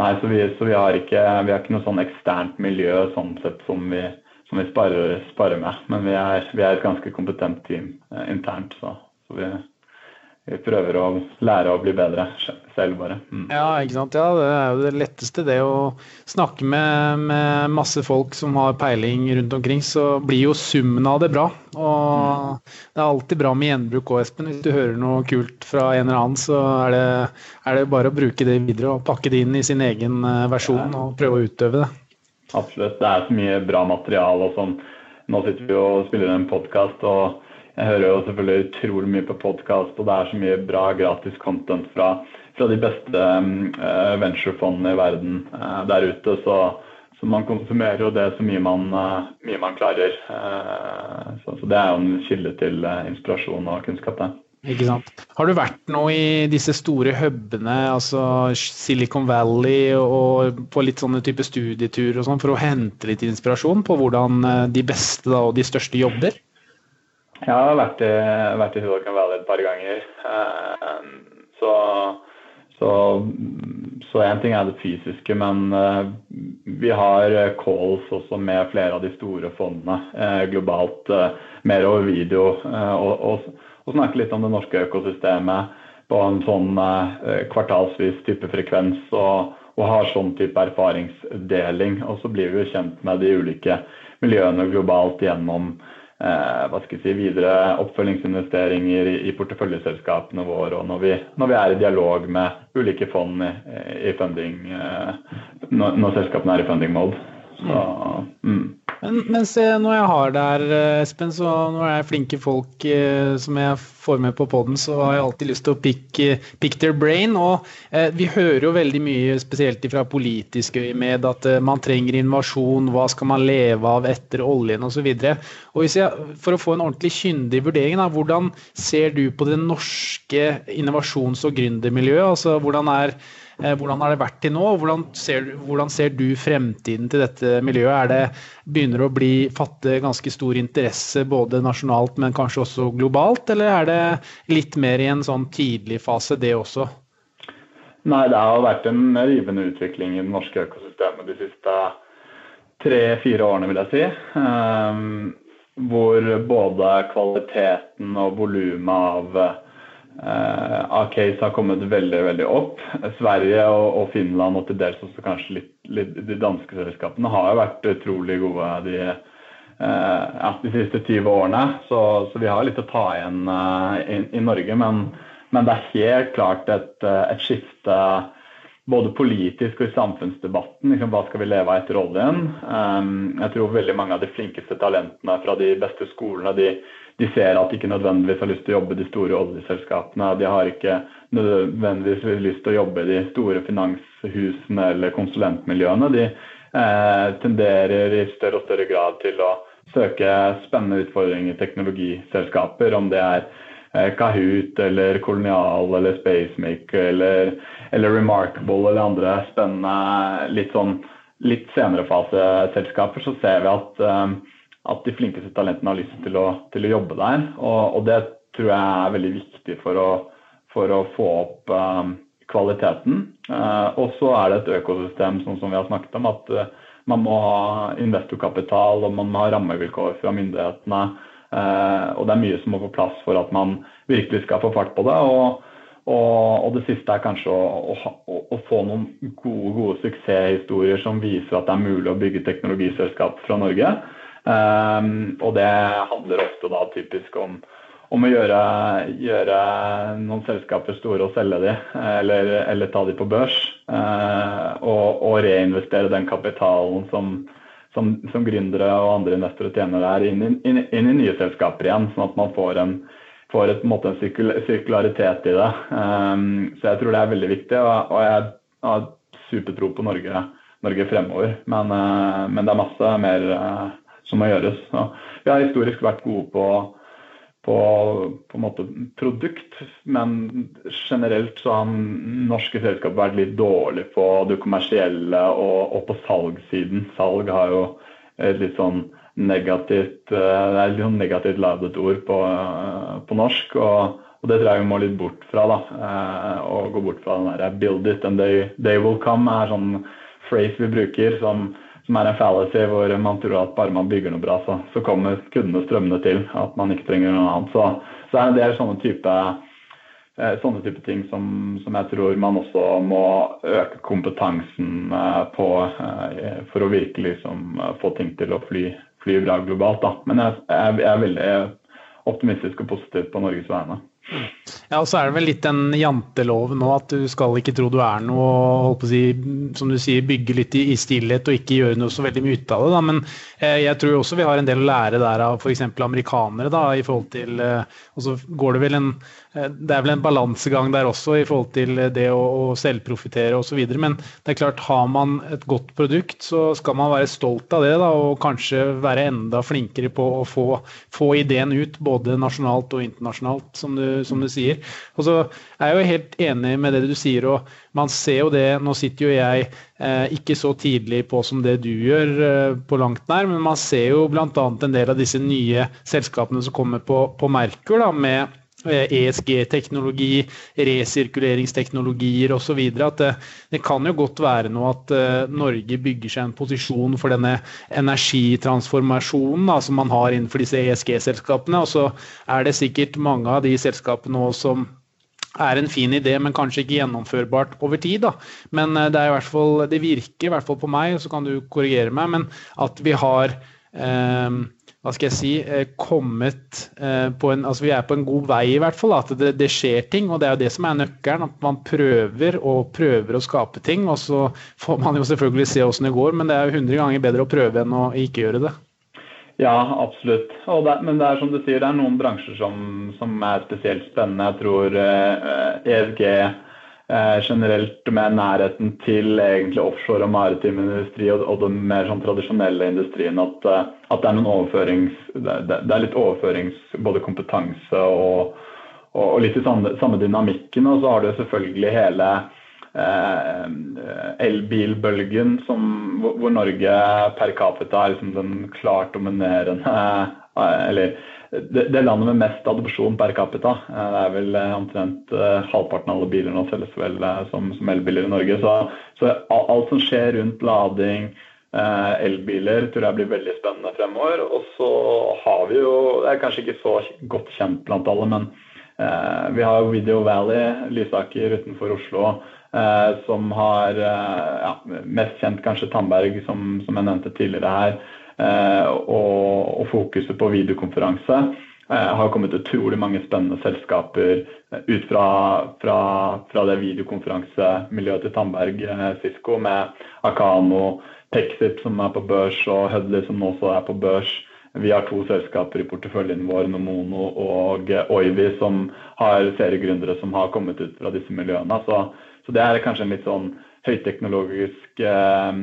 nei, så vi, så vi, har, ikke, vi har ikke noe sånn eksternt miljø sånn sett som vi, som vi sparer, sparer, med. Men vi er, vi er, et ganske kompetent team internt. så, så vi vi prøver å lære å bli bedre selv, bare. Mm. Ja, ikke sant. Ja, det er jo det letteste, det å snakke med, med, masse folk som har peiling rundt omkring, så blir jo summen av det bra. Og mm. det er alltid bra med gjenbruk òg, Espen. Hvis du hører noe kult fra en eller annen, så er det, er det bare å bruke det videre og pakke det inn i sin egen versjon versjon og prøve å utøve det. Absolutt. Det er så mye bra materiale og sånn. Nå sitter vi og spiller en podkast. og jeg hører jo selvfølgelig utrolig mye på podkast, og det er så mye bra gratis content fra, fra de beste uh, venturefondene i verden uh, der ute. Så, så, man konsumerer jo det så mye man, uh, mye man klarer. Så, så, det er jo en kilde til inspirasjon og kunnskap. det. Ikke sant. Har du vært nå i disse store hubene, altså Silicon Valley, og på litt sånne type studieturer og sånn, for å hente litt inspirasjon på hvordan de beste da, og de største jobber? Jeg har vært i, vært i Hurricane Valley et par ganger. Eh, så, så, så en ting er det fysiske, men eh, vi har calls også med flere av de store fondene eh, globalt. Mer over video. Og, og, og snakke litt om det norske økosystemet på en sånn kvartalsvis type frekvens. og og har sånn type erfaringsdeling. Og så blir vi jo kjent med de ulike miljøene globalt gjennom eh, hva skal jeg si, videre oppfølgingsinvesteringer i, i porteføljeselskapene våre, og når vi, når vi, er i dialog med ulike fond i, i funding, eh, når, når, selskapene er i funding mode. Så, mm. Men, men se, når jeg har deg her, Espen, så når det er flinke folk eh, som jeg får med på poden, så har jeg alltid lyst til å pick, pick their brain. Og eh, vi hører jo veldig mye, spesielt fra politiske med at eh, man trenger innovasjon. Hva skal man leve av etter oljen osv. For å få en ordentlig kyndig vurdering, da, hvordan ser du på det norske innovasjons- og gründermiljøet? Altså, hvordan er Eh, hvordan har det vært til nå? Hvordan ser, hvordan ser, du fremtiden til dette miljøet? Er det Begynner å bli fatte ganske stor interesse både nasjonalt, men kanskje også globalt? Eller er det litt mer i en sånn tidlig fase, det også? Nei, det har vært en rivende utvikling i det norske økosystemet de siste tre-fire årene, vil jeg si. Um, hvor både kvaliteten og volumet av A-case har kommet veldig veldig opp. Sverige og, og, Finland og til dels også kanskje litt, litt de danske selskapene har jo vært utrolig gode de, eh, de siste 20 årene. Så, så, vi har litt å ta igjen eh, i, i, Norge. Men, men, det er helt klart et, et skifte både politisk og i samfunnsdebatten. Liksom, hva skal vi leve av etter oljen? Um, jeg tror veldig mange av de flinkeste talentene fra de beste skolene de, de, ser at de ikke nødvendigvis har lyst til å jobbe i de store oljeselskapene. De har ikke nødvendigvis lyst til å jobbe i de store finanshusene eller konsulentmiljøene. De eh, tenderer i større og større grad til å søke spennende utfordringer i teknologiselskaper, om det er eh, Kahoot eller Kolonial eller Spacemaker eller eller Remarkable eller andre spennende litt sånn litt senere fase-selskaper, så ser vi at, um, at, de flinkeste talentene har lyst til å, til å jobbe der. Og, og, det tror jeg er veldig viktig for å, for å få opp um, kvaliteten. Uh, og så er det et økosystem sånn som vi har snakket om, at uh, man må ha investorkapital og man må ha rammevilkår fra myndighetene. Uh, og det er mye som må på plass for at man virkelig skal få fart på det. Og, og, og det siste er kanskje å, å, å, få noen gode, gode suksesshistorier som viser at det er mulig å bygge teknologiselskap fra Norge. Um, og det handler ofte da typisk om, om å gjøre, gjøre, noen selskaper store og selge de, eller, eller ta de på børs. Uh, og, og, reinvestere den kapitalen som, som, som gründere og andre investorer tjener der, inn, inn, inn, i nye selskaper igjen. Sånn at man får en, får et, en, en sirkularitet i det. Um, så jeg tror det er veldig viktig. Og, og jeg har supertro på Norge, Norge fremover. Men, uh, men, det er masse mer uh, som må gjøres. Ja. vi har historisk vært gode på på, på en måte produkt, men generelt så har norske selskap vært litt dårlige på det kommersielle og, og, på salgssiden. Salg har jo et litt sånn negativt eh, litt sånn negativt ladet ord på, eh, på norsk. Og, og, det tror jeg vi må litt bort fra. da, Og eh, gå bort fra den derre 'build it and they, they will come' er sånn phrase vi bruker som som er en fallacy hvor man tror at bare man bygger noe bra, så, så kommer kundene strømmende til. At man ikke trenger noe annet. Så, så er det sånne type, eh, sånne type ting som, som, jeg tror man også må øke kompetansen eh, på eh, for å virkelig liksom, få ting til å fly, fly bra globalt. Da. Men jeg, jeg, jeg er veldig optimistisk og positiv på Norges vegne. Ja, og så er det vel litt den janteloven nå, at du skal ikke tro du er noe holdt på å si, som du sier, bygge litt i, stillhet og ikke gjøre noe så veldig mye ut av det. Da. Men eh, jeg tror også vi har en del å lære der av f.eks. amerikanere. da, i forhold til, eh, Og så går det vel en det er vel en balansegang der også i forhold til det å, å selvprofitere osv. Men det er klart, har man et godt produkt, så skal man være stolt av det. Da, og kanskje være enda flinkere på å få, få ideen ut, både nasjonalt og internasjonalt, som du, som du sier. Og så er jeg jo helt enig med det du sier. og man ser jo det, Nå sitter jo jeg eh, ikke så tidlig på som det du gjør, eh, på langt nær, men man ser jo bl.a. en del av disse nye selskapene som kommer på, på Merkur, da, med ESG-teknologi, eh, e resirkuleringsteknologier osv. At det, det, kan jo godt være noe at uh, Norge bygger seg en posisjon for denne energitransformasjonen da, som man har innenfor disse ESG-selskapene. Og så er det sikkert mange av de selskapene også som er en fin idé, men kanskje ikke gjennomførbart over tid. Da. Men uh, det, er i hvert fall, det virker i hvert fall på meg, så kan du korrigere meg, men at vi har um, hva skal jeg si, eh, kommet eh, på en Altså vi er på en god vei, i hvert fall. At det, det, skjer ting. Og det er jo det som er nøkkelen. At man prøver og prøver å skape ting. Og så får man jo selvfølgelig se åssen det går, men det er jo 100 ganger bedre å prøve enn å ikke gjøre det. Ja, absolutt. Det, men det er som du sier, det er noen bransjer som, som er spesielt spennende. Jeg tror ESG Eh, generelt med nærheten til egentlig offshore og maritim industri og, og den mer sånn tradisjonelle industrien at, eh, at, det er noen overførings det, det, er litt overførings både kompetanse og, og, og litt i samme, samme, dynamikken. Og så har du selvfølgelig hele eh, elbilbølgen hvor, hvor Norge per capita er liksom den klart dominerende eh, eller det, det, landet med mest adopsjon per capita. Eh, det er vel eh, omtrent uh, halvparten av alle biler nå selges vel som, som, elbiler i Norge. Så, så, alt som skjer rundt lading, elbiler, tror jeg blir veldig spennende fremover. Og så har vi jo, det er kanskje ikke så godt kjent blant alle, men vi har jo Video Valley, Lysaker utenfor Oslo. som har ja, mest kjent kanskje Tandberg, som, som jeg nevnte tidligere her. Eh, og, og fokuset på videokonferanse eh, har kommet utrolig mange spennende selskaper eh, ut fra, fra, fra det videokonferansemiljøet til Tandberg, Cisco, med Akano, Pexip som er på børs, og Hudley som også er på børs. Vi har to selskaper i porteføljen vår, Nomono og Oivi, som har seriegründere som har kommet ut fra disse miljøene. Så, så det er kanskje en litt sånn høyteknologisk Eh,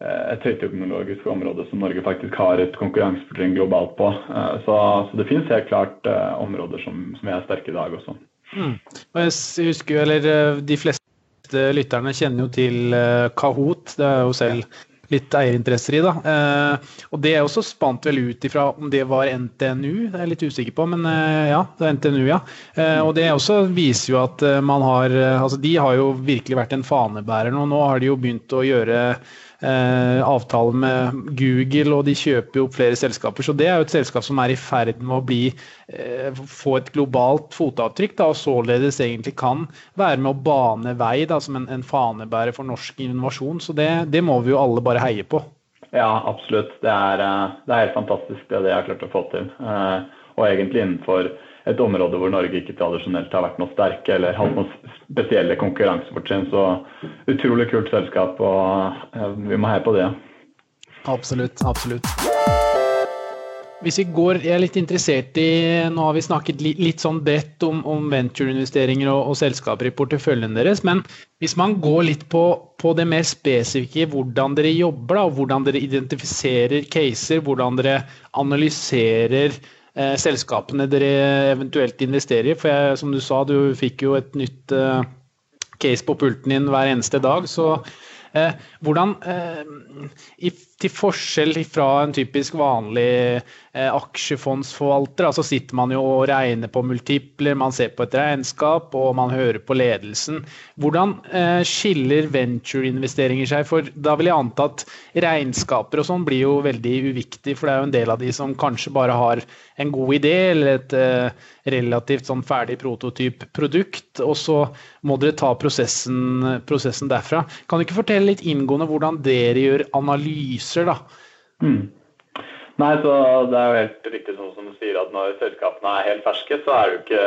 et høyteknologisk område som Norge faktisk har et konkurransefortrinn globalt på. Eh, så, så, det finnes helt klart uh, områder som, som, er sterke i dag også. Mm. Jeg husker, eller De fleste lytterne kjenner jo til Kahoot. Det er jo selv litt eierinteresser i. da. Eh, og Det er også spant vel ut ifra om det var NTNU, det er jeg litt usikker på, men eh, ja, det er NTNU, ja. Eh, og det også viser jo at man har altså De har jo virkelig vært en fanebærer nå. Nå har de jo begynt å gjøre eh, avtale med Google, og de kjøper jo opp flere selskaper. Så det er jo et selskap som er i ferd med å bli, eh, få et globalt fotavtrykk, da, og således egentlig kan være med å bane vei da, som en, en fanebærer for norsk innovasjon. Så det, det, må vi jo alle bare heie på. Ja, absolutt. Det er, eh, det er helt fantastisk det de har klart å få til. Eh, og egentlig innenfor et område hvor Norge ikke tradisjonelt har vært noe sterke eller hatt noen spesielle konkurransefortrinn. Så utrolig kult selskap, og vi må heie på det. Absolutt. Absolutt. Hvis vi går, Jeg er litt interessert i Nå har vi snakket litt sånn bredt om, om ventureinvesteringer og, og, selskaper i porteføljen deres. Men hvis man går litt på, på det mer spesifikke, hvordan dere jobber, da, og hvordan dere identifiserer caser, hvordan dere analyserer eh, selskapene dere eventuelt investerer i. For jeg, som du sa, du fikk jo et nytt eh, case på pulten din hver eneste dag. Så eh, hvordan eh, i til forskjell fra en typisk vanlig eh, aksjefondsforvalter, altså sitter man jo og regner på multipler, man ser på et regnskap og man hører på ledelsen. Hvordan eh, skiller ventureinvesteringer seg? For da vil jeg anta at regnskaper og sånn blir jo veldig uviktig, for det er jo en del av de som kanskje bare har en god idé eller et eh, relativt sånn ferdig prototyp produkt, og så må dere ta prosessen, prosessen derfra. Kan du ikke fortelle litt inngående hvordan dere gjør analyser, da. Mm. Nei, så Det er jo helt riktig sånn som du sier at når selskapene er helt ferske, så er det, ikke,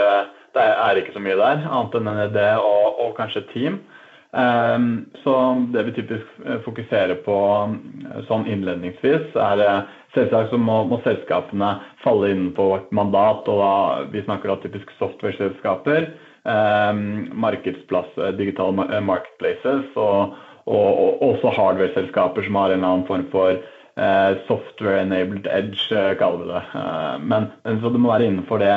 det er ikke så mye der, annet enn en idé og, og kanskje et team. Um, så det vi typisk eh, fokuserer på eh, sånn innledningsvis, er uh, selvsagt så må, må, selskapene falle innenfor vårt mandat. og da, Vi snakker da typisk software-selskaper, um, markedsplass, digitale marketplaces og og, og også hardware-selskaper som har en eller annen form for eh, software-enabled edge, eh, kaller vi det. Eh, men, så det må være innenfor det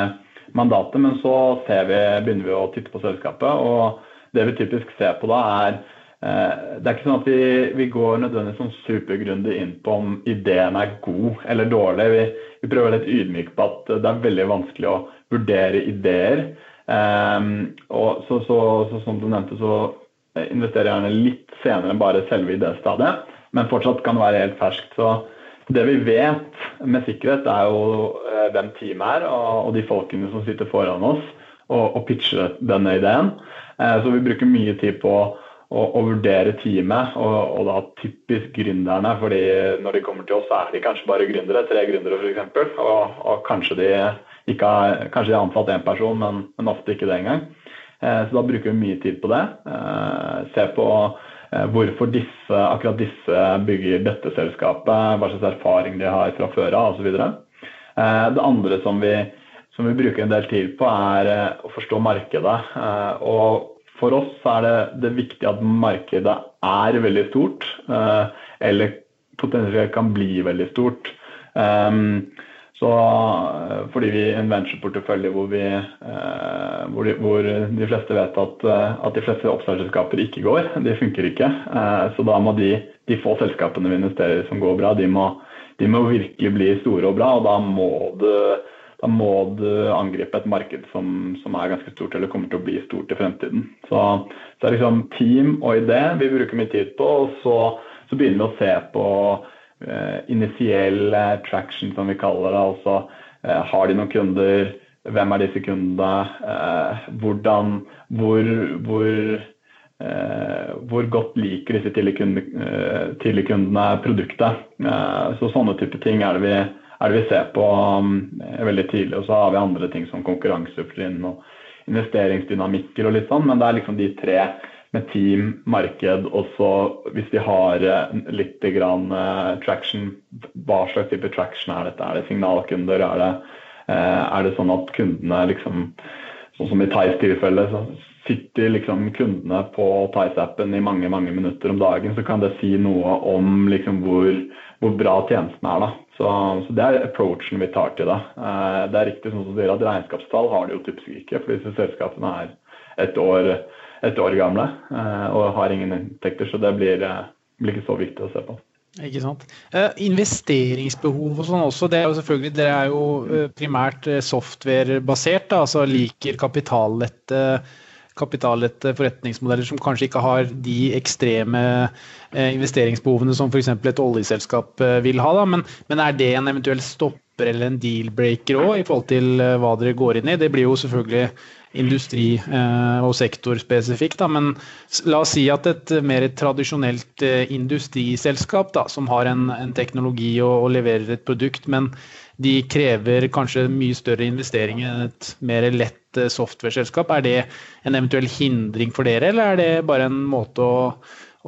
mandatet. Men så vi, begynner vi å titte på selskapet, og det vi typisk ser på da, er eh, det er ikke sånn at vi, vi går nødvendigvis sånn supergrundig inn på om ideen er god eller dårlig. Vi, vi prøver litt ydmyke på at det er veldig vanskelig å vurdere ideer. Um, og så, så, så, Som du nevnte, så investerer jeg gjerne litt senere enn bare selve idéstadiet, men fortsatt kan være helt ferskt. Så det vi vet med sikkerhet, er jo eh, hvem teamet er, og, de folkene som sitter foran oss og, og pitcher denne ideen. Eh, så vi bruker mye tid på å, å vurdere teamet, og, og, da typisk gründerne. fordi når de kommer til oss, så er de kanskje bare gründere, tre gründere f.eks. Og, og kanskje de ikke har, kanskje de har ansatt én person, men, men ofte ikke det engang. Eh, så da bruker vi mye tid på det. Se på hvorfor disse, akkurat disse bygger dette selskapet, hva slags erfaring de har fra før av osv. Det andre som vi, som vi, bruker en del tid på, er å forstå markedet. Og for oss er det, det viktig at markedet er veldig stort, eller potensielt kan bli veldig stort. Så, eh, fordi vi en ventureportefølje hvor, vi, eh, hvor, de, hvor de fleste vet at, eh, at de fleste oppstartsselskaper ikke går. De funker ikke. Så da må de, de få selskapene vi investerer i som går bra, de må, de må, virkelig bli store og bra. Og da må du, da må du angripe et marked som, som, er ganske stort, eller kommer til å bli stort i fremtiden. Så, så det er liksom team og idé vi bruker mye tid på. Og så, så begynner vi å se på initiell traction, som vi kaller det. Altså eh, har de noen kunder? Hvem er disse kundene? Eh, hvordan, hvor, hvor, hvor godt liker disse tidligere kundene produktet? Så sånne type ting er det vi, er det vi ser på um, veldig tidlig. Og så har vi andre ting som konkurransefortrinn og investeringsdynamikker og litt sånn, men det er liksom de tre med team, marked, og så hvis de har eh, litt grann uh, traction, hva slags type traction er dette? Er det signalkunder? Er det, uh, er det sånn at kundene liksom Sånn som i Theis tilfelle, så sitter liksom kundene på Theis-appen i mange mange minutter om dagen, så kan det si noe om liksom hvor, hvor bra tjenesten er. da. Så, så, Det er approachen vi tar til det. Det er riktig som du sier at regnskapstall har de jo typisk ikke, for disse selskapene er et år et år gamle eh, og har ingen inntekter. Så det blir, eh, blir ikke så viktig å se på. Ikke sant. Uh, investeringsbehov og sånn også, det er jo selvfølgelig Dere er jo primært softwarebasert, altså liker kapitallette kapitallette forretningsmodeller som kanskje ikke har de ekstreme eh, investeringsbehovene som f.eks. et oljeselskap vil ha. Da. Men, men, er det en eventuell stopper eller en deal-breaker òg, i forhold til hva dere går inn i? Det blir jo selvfølgelig industri- og sektorspesifikt, da, men la oss si at et mer tradisjonelt industriselskap da, som har en, teknologi og, og leverer et produkt, men de krever kanskje mye større investeringer enn et mer lett eh, software-selskap. Er det en eventuell hindring for dere, eller er det bare en måte å,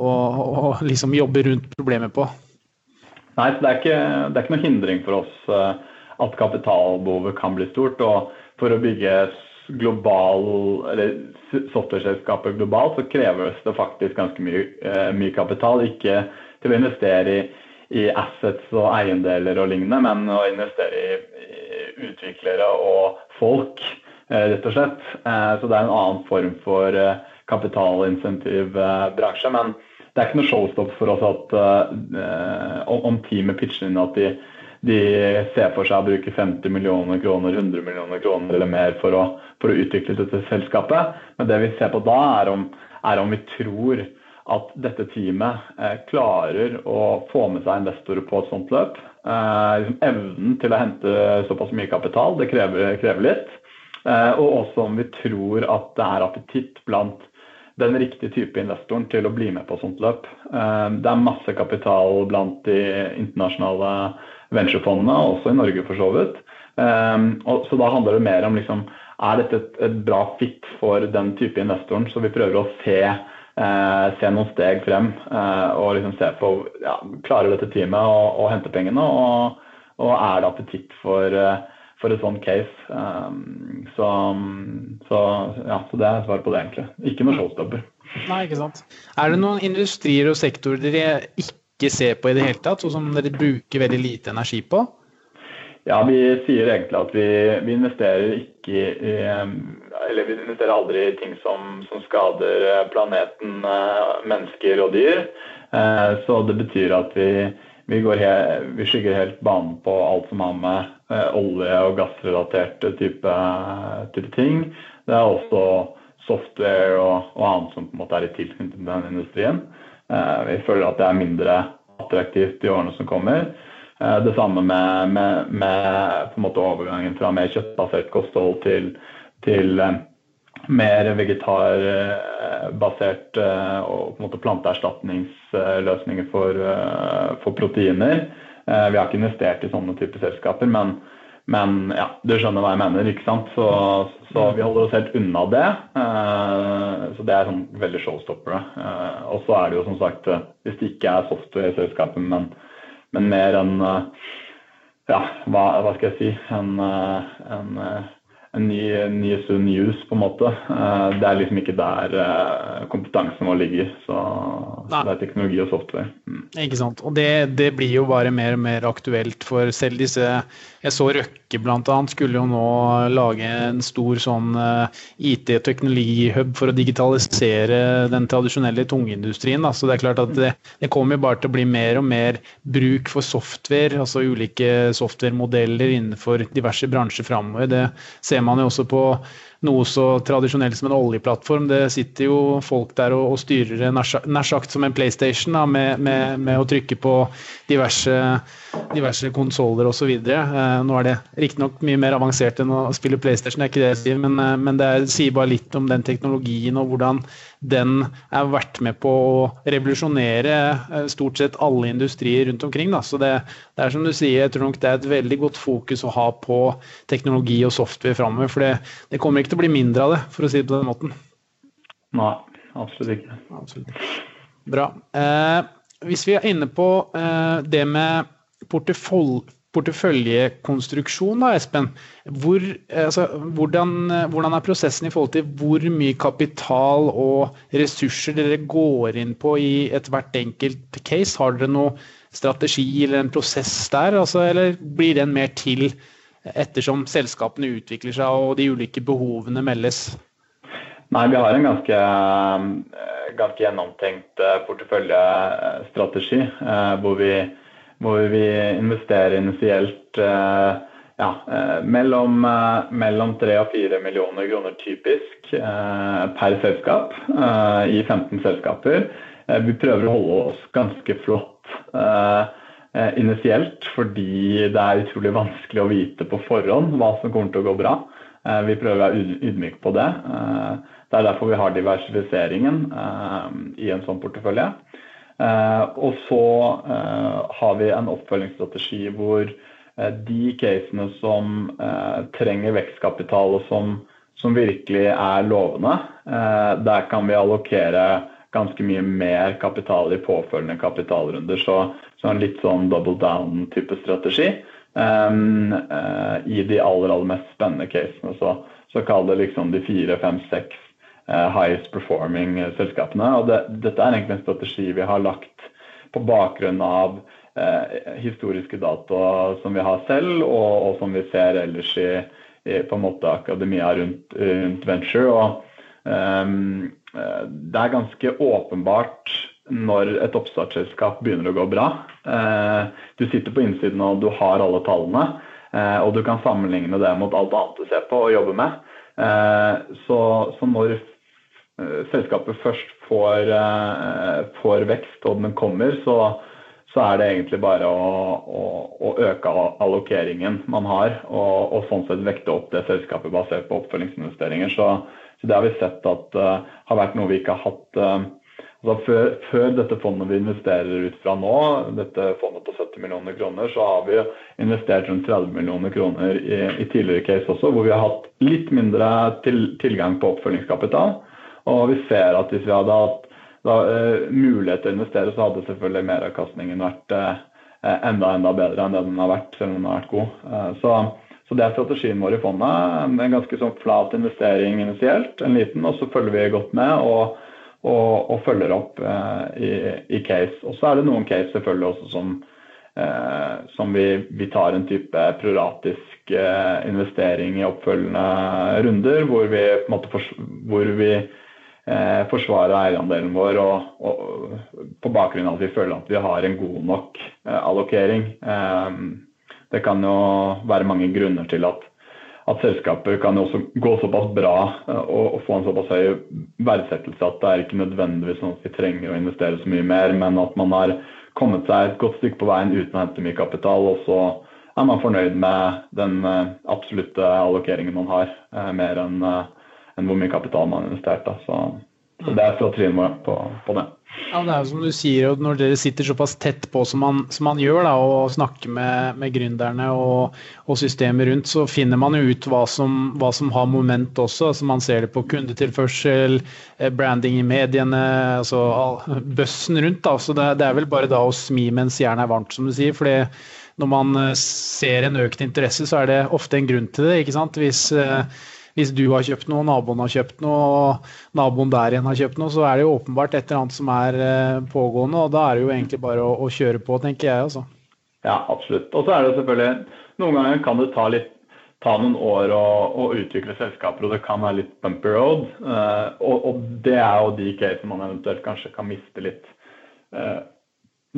å, å liksom jobbe rundt problemet på? Nei, det er, ikke, det er ikke noe hindring for oss eh, at kapitalbehovet kan bli stort. og For å bygge global, eller software-selskapet globalt, så kreves det faktisk ganske mye, eh, mye kapital. Ikke til å investere i i assets og eiendeler og lignende, men å investere i, i utviklere og folk, eh, rett og slett. Eh, så det er en annen form for kapitalinsentiv bransje. Men det er ikke noe showstop for oss at om teamet pitcher inn at de, de ser for seg å bruke 50 millioner kroner, 100 millioner kroner eller mer for å, for å utvikle dette selskapet. Men det vi ser på da, er om, er om vi tror at dette teamet eh, klarer å få med seg investorer på et sånt løp. Eh, evnen til å hente såpass mye kapital, det krever, krever litt. Eh, og også om vi tror at det er appetitt blant den riktige type investoren til å bli med på et sånt løp. Eh, det er masse kapital blant de internasjonale venturefondene, også i Norge for så vidt. Eh, og, så da handler det mer om liksom, er dette et, et bra fit for den type investoren. Så vi prøver å se eh, se noen steg frem eh, og liksom se på ja, klarer dette teamet å hente pengene, og, og, er det appetitt for, eh, for et sånt case. Um, så, så, ja, så det er svaret på det, egentlig. Ikke noe showstopper. Nei, ikke sant. Er det noen industrier og sektorer dere ikke ser på i det hele tatt, og som dere bruker veldig lite energi på? Ja, vi sier egentlig at vi, vi investerer ikke i Eller vi investerer aldri i ting som, som skader eh, planeten, eh, mennesker og dyr. Eh, så det betyr at vi, vi, helt, vi skygger helt banen på alt som har med olje- og gassrelaterte type, type, ting. Det er også software og, og, annet som på en måte er i tilknytning til den industrien. Vi føler at det er mindre attraktivt i årene som kommer. Eh, det samme med, med, med overgangen fra mer kjøttbasert kosthold til, til eh, mer vegetarbasert eh, og planteerstatningsløsninger for, for, proteiner. Vi har ikke investert i sånne typer selskaper, men, men ja, du skjønner hva jeg mener. ikke sant? Så, så vi holder oss helt unna det. Så det er sånn veldig showstoppere. Og så er det jo som sagt, hvis det ikke er software-selskaper, men men mer enn eh, ja, hva, hva, skal jeg si en, eh, en, eh, en ny, ny sunn news, på en måte. Det er liksom ikke der kompetansen vår ligger. Så, så det er teknologi og software. Mm. Ikke sant. Og det, det, blir jo bare mer og mer aktuelt for selv disse Jeg så Røkke bl.a. skulle jo nå lage en stor sånn uh, IT- og teknologihub for å digitalisere den tradisjonelle tungindustrien. Da. Så det er klart at det, det kommer bare til å bli mer og mer bruk for software, altså ulike softwaremodeller innenfor diverse bransjer framover. Det ser man jo også på noe så tradisjonelt som en oljeplattform. Det sitter jo folk der og, og styrer nær sagt som en PlayStation da, med, med, med, å trykke på diverse, diverse konsoller osv. Eh, nå er det riktignok mye mer avansert enn å spille PlayStation, det er ikke det jeg sier, men, eh, men det sier bare litt om den teknologien og hvordan den er vært med på å revolusjonere eh, stort sett alle industrier rundt omkring. Da. Så det, det, er som du sier, jeg tror nok det er et veldig godt fokus å ha på teknologi og software framover. For det, det kommer ikke til å bli mindre av det, for å si det på den måten. Nei, absolutt ikke. Absolutt. Bra. Eh, hvis vi er inne på eh, det med portefølje porteføljekonstruksjon, da, Espen. Hvor, altså, hvordan, hvordan, er prosessen i forhold til hvor mye kapital og ressurser dere går inn på i ethvert enkelt case? Har dere noe strategi eller en prosess der, altså, eller blir den mer til ettersom selskapene utvikler seg og de ulike behovene meldes? Nei, vi har en ganske, ganske gjennomtenkt eh, porteføljestrategi, eh, hvor vi hvor vi investerer initielt eh, ja, mellom, mellom 3 og 4 millioner kroner typisk per selskap i 15 selskaper. Vi prøver å holde oss ganske flott initielt, fordi det er utrolig vanskelig å vite på forhånd hva som kommer til å gå bra. Vi prøver å være ydmyke på det. Det er derfor vi har diversifiseringen i en sånn portefølje. Eh, og så eh, har vi en oppfølgingsstrategi hvor eh, de casene som trenger vekstkapital og som, som virkelig er lovende, der kan vi allokere ganske mye mer kapital i påfølgende kapitalrunder. Så, så en litt sånn double down-type strategi. Um, uh, I de aller, aller mest spennende casene. Så, så kall det liksom de fire, fem, seks highest performing eh, selskapene. Og det, dette er egentlig en strategi vi har lagt på bakgrunn av eh, historiske data som vi har selv, og, og som vi ser ellers i, i på en måte akademia rundt, rundt venture. Og um, det er ganske åpenbart når et oppstartsselskap begynner å gå bra. Du sitter på innsiden og du har alle tallene, og du kan sammenligne det mot alt annet du ser på og jobber med. Så, når Eh, selskapet først får, eh, får, vekst og den kommer, så, så, er det egentlig bare å, å, å øke allokeringen man har, og, og, sånn sett vekte opp det selskapet basert på oppfølgingsinvesteringer. Så, så det har vi sett at uh, har vært noe vi ikke har hatt uh, altså før, før, dette fondet vi investerer ut fra nå, dette fondet på 70 millioner kroner, så har vi investert rundt 30 millioner kroner i, i tidligere case også, hvor vi har hatt litt mindre til, tilgang på oppfølgingskapital. Og vi ser at hvis vi hadde hatt da, uh, mulighet til å investere, så hadde selvfølgelig meravkastningen vært uh, enda enda bedre enn det den har vært, selv om den har vært god. Uh, så, så, det er strategien vår i fondet. En ganske sånn flat investering initielt, en liten, og så følger vi godt med. og, og, og følger opp i, i, case. Og så er det noen case selvfølgelig også som, som vi, vi, tar en type proratisk investering i oppfølgende runder, hvor vi, på en måte, hvor vi eh, forsvare eierandelen vår og, og, på bakgrunn av at vi føler at vi har en god nok eh, allokering. Eh, det kan jo være mange grunner til at, at selskaper kan jo også gå såpass bra eh, og, og, få en såpass høy verdsettelse at det er ikke nødvendigvis sånn at vi trenger å investere så mye mer, men at man har kommet seg et godt stykke på veien uten å hente mye kapital. og så er man fornøyd med den eh, absolutte allokeringen man har, mer enn enn hvor mye kapital man har investert. Da. Så, så det er strategien vår på, på, det. Ja, det er jo som du sier, og Når dere sitter såpass tett på som man, som man gjør, da, og snakker med, med gründerne og, og, systemet rundt, så finner man jo ut hva som, hva som har moment også. altså Man ser det på kundetilførsel, eh, branding i mediene, altså bøssen rundt. da, så det, det, er vel bare da å smi mens jernet er varmt, som du sier. fordi når man eh, ser en økt interesse, så er det ofte en grunn til det. ikke sant? Hvis eh, hvis du har kjøpt noe, naboen har kjøpt noe, og naboen der igjen har kjøpt noe, så er det jo åpenbart et eller annet som er eh, pågående. Og da er det jo egentlig bare å, å kjøre på, tenker jeg. altså. Ja, absolutt. Og så er det selvfølgelig Noen ganger kan det ta, litt, ta noen år å, å, utvikle selskaper, og det kan være litt bumpy road. Uh, og, og, det er jo de casene man eventuelt kanskje kan miste litt.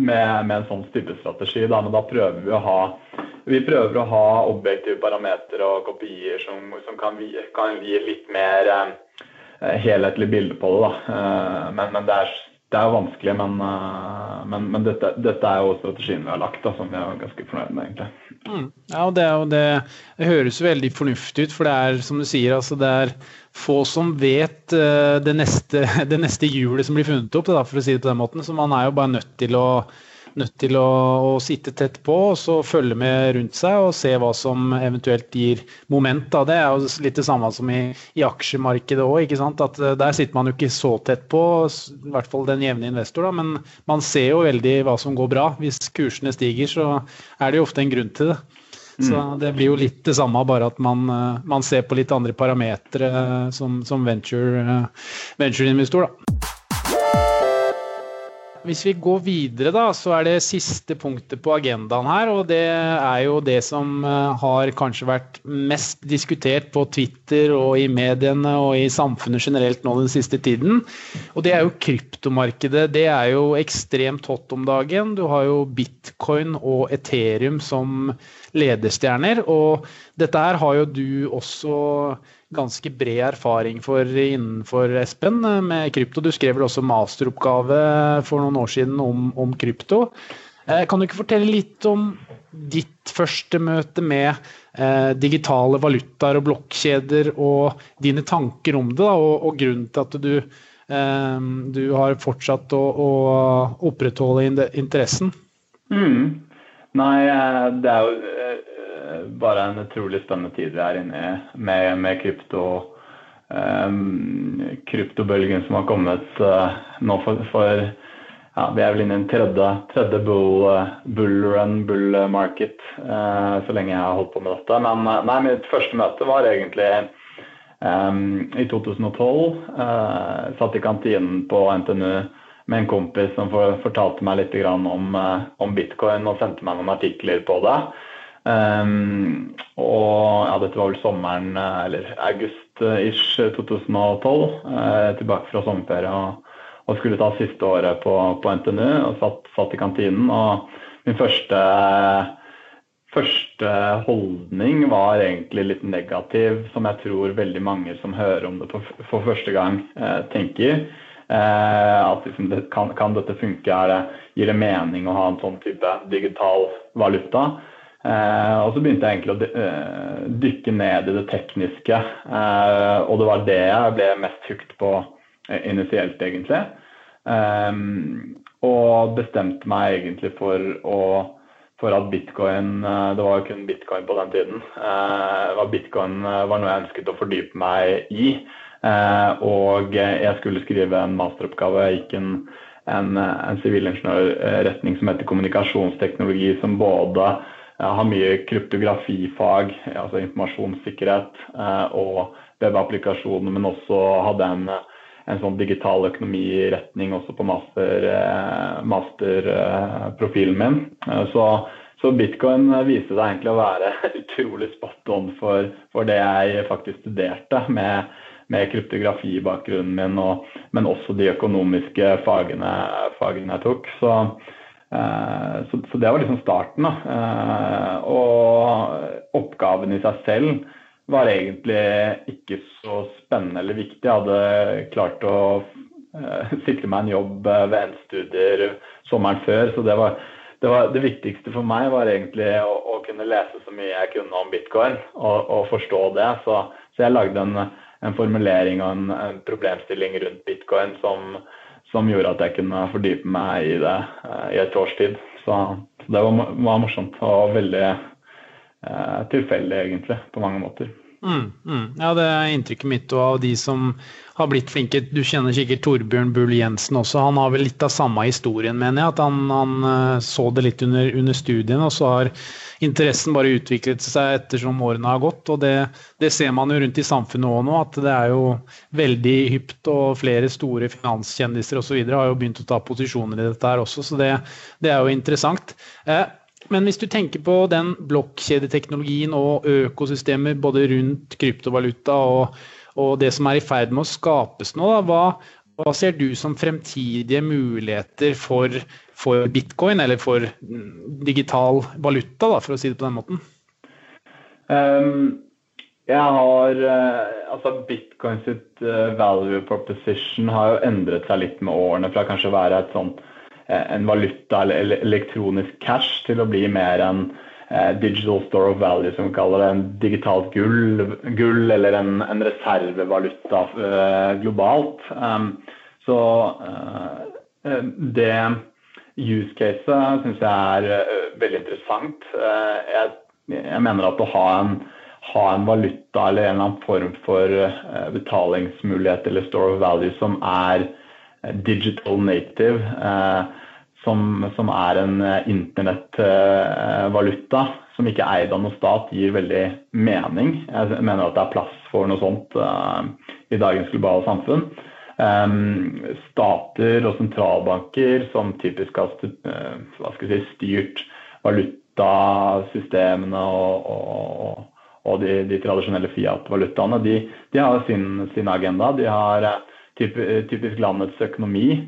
Uh, med, med, en sånn type strategi. Da. Men da prøver vi å ha vi prøver å ha objektive parametere og kopier som, som kan, kan, gi, litt mer eh, helhetlig bilde på det. Eh, men, men, det er, det er vanskelig. Men, eh, men, men dette, dette, er jo strategien vi har lagt, da, som vi er ganske fornøyd med, egentlig. Mm. Ja, og det, og det, det, høres veldig fornuftig ut, for det er som du sier, altså det er få som vet uh, det neste, (laughs) det neste hjulet som blir funnet opp, da, for å si det på den måten. Så man er jo bare nødt til å nødt til å, å, sitte tett på og så følge med rundt seg og se hva som eventuelt gir moment. Da. Det er jo litt det samme som i, i aksjemarkedet òg. Eh, der sitter man jo ikke så tett på, i hvert fall den jevne investor, da, men man ser jo veldig hva som går bra. Hvis kursene stiger, så er det jo ofte en grunn til det. Så mm. det blir jo litt det samme, bare at man, eh, man ser på litt andre parametere som, som venture-investor. Venture da. Hvis vi går videre, da, så er det siste punktet på agendaen her. Og det er jo det som eh, har kanskje vært mest diskutert på Twitter og i mediene og i samfunnet generelt nå den siste tiden. Og det er jo kryptomarkedet. Det er jo ekstremt hot om dagen. Du har jo bitcoin og Ethereum som ledestjerner. Og dette her har jo du også ganske bred erfaring for innenfor Espen med krypto. Du skrev vel også masteroppgave for noen år siden om, om krypto. Eh, kan du ikke fortelle litt om ditt første møte med eh, digitale valutaer og blokkjeder, og dine tanker om det, da, og, og, grunnen til at du, eh, du har fortsatt å, å opprettholde interessen? Mm. Nei, eh, det er jo bare en utrolig spennende tid vi er inne i med, med krypto. Um, kryptobølgen som har kommet uh, nå for, for ja, Vi er vel inne i en tredje, tredje bull, uh, bull run, bull market, uh, så lenge jeg har holdt på med dette. Men nei, mitt første møte var egentlig um, i 2012. satt i kantinen på NTNU med en kompis som for, fortalte meg litt om, om bitcoin og sendte meg noen artikler på det. Um, og ja, dette var vel sommeren, eh, eller august-ish 2012. Uh, tilbake fra sommerferie og, og, skulle ta siste året på, på NTNU og satt, satt, i kantinen. Og min første, første holdning var egentlig litt negativ, som jeg tror veldig mange som hører om det for, for første gang, uh, tenker. Uh, at liksom, kan, kan, dette funke? Det, gir det mening å ha en sånn type digital valuta? Eh, og så begynte jeg egentlig å eh, dykke ned i det tekniske. Eh, og det var det jeg ble mest hooked på initielt, egentlig. Og bestemte meg egentlig for, å, for at bitcoin Det var jo kun bitcoin på den tiden. bitcoin var noe jeg ønsket å fordype meg i. og jeg skulle skrive en masteroppgave. Jeg gikk en en sivilingeniørretning som heter kommunikasjonsteknologi, som både jeg har mye kryptografifag, altså informasjonssikkerhet eh, og webapplikasjoner, men også hadde en, en sånn digital økonomiretning også på masterprofilen master, uh, min. Så, så, bitcoin viste seg egentlig å være (laughs) utrolig spot on for, for det jeg faktisk studerte med, med kryptografibakgrunnen min, og, men også de økonomiske fagene, fagene jeg tok. Så Eh, så, så, det var liksom starten. da. Eh, og oppgaven i seg selv var egentlig ikke så spennende eller viktig. Jeg hadde klart å uh, sikre meg en jobb ved endestudier sommeren før. Så det var, det var, det viktigste for meg var egentlig å, å, kunne lese så mye jeg kunne om bitcoin og, og forstå det. Så, så jeg lagde en, en formulering og en, en, problemstilling rundt bitcoin som, som gjorde at jeg kunne fordype meg i det uh, i et års tid. Så, det var, var, morsomt og veldig uh, tilfeldig, egentlig, på mange måter. Mm, mm. Ja, det er inntrykket mitt og av de som har blitt flinke. Du kjenner sikkert Torbjørn Bull Jensen også. Han har vel litt av samme historien, mener jeg. At han, han uh, så det litt under, under studien, og så har interessen bare utviklet seg ettersom årene har gått. Og det, det ser man jo rundt i samfunnet òg nå, at det er jo veldig hypt, og flere store finanskjendiser osv. har jo begynt å ta posisjoner i dette her også, så det, det er jo interessant. Eh, men hvis du tenker på den blokkjedeteknologien og økosystemer både rundt kryptovaluta og, og, det som er i ferd med å skapes nå, da, hva, hva, ser du som fremtidige muligheter for, for, bitcoin, eller for digital valuta, da, for å si det på den måten? Um, jeg har uh, Altså bitcoin sitt uh, value proposition har jo endret seg litt med årene fra kanskje å være sånt Eh, en valuta eller elektronisk cash til å bli mer en eh, digital store of value, som vi kaller det. En digitalt gull, gull eller en, en reservevaluta uh, globalt. Så uh, det use caset syns jeg er veldig interessant. Jeg, jeg, mener at å ha en, ha en, valuta eller en eller annen form for betalingsmulighet eller store of value som er digital native, som, som er en eh, internettvaluta som ikke er eid av noen stat, gir veldig mening. Jeg mener at det er plass for noe sånt uh, i dagens globale samfunn. um, stater og sentralbanker som typisk har si, styrt valutasystemene og, og, og de, de, tradisjonelle Fiat-valutaene, de, de, har sin, sin, agenda. De har typisk landets økonomi eh,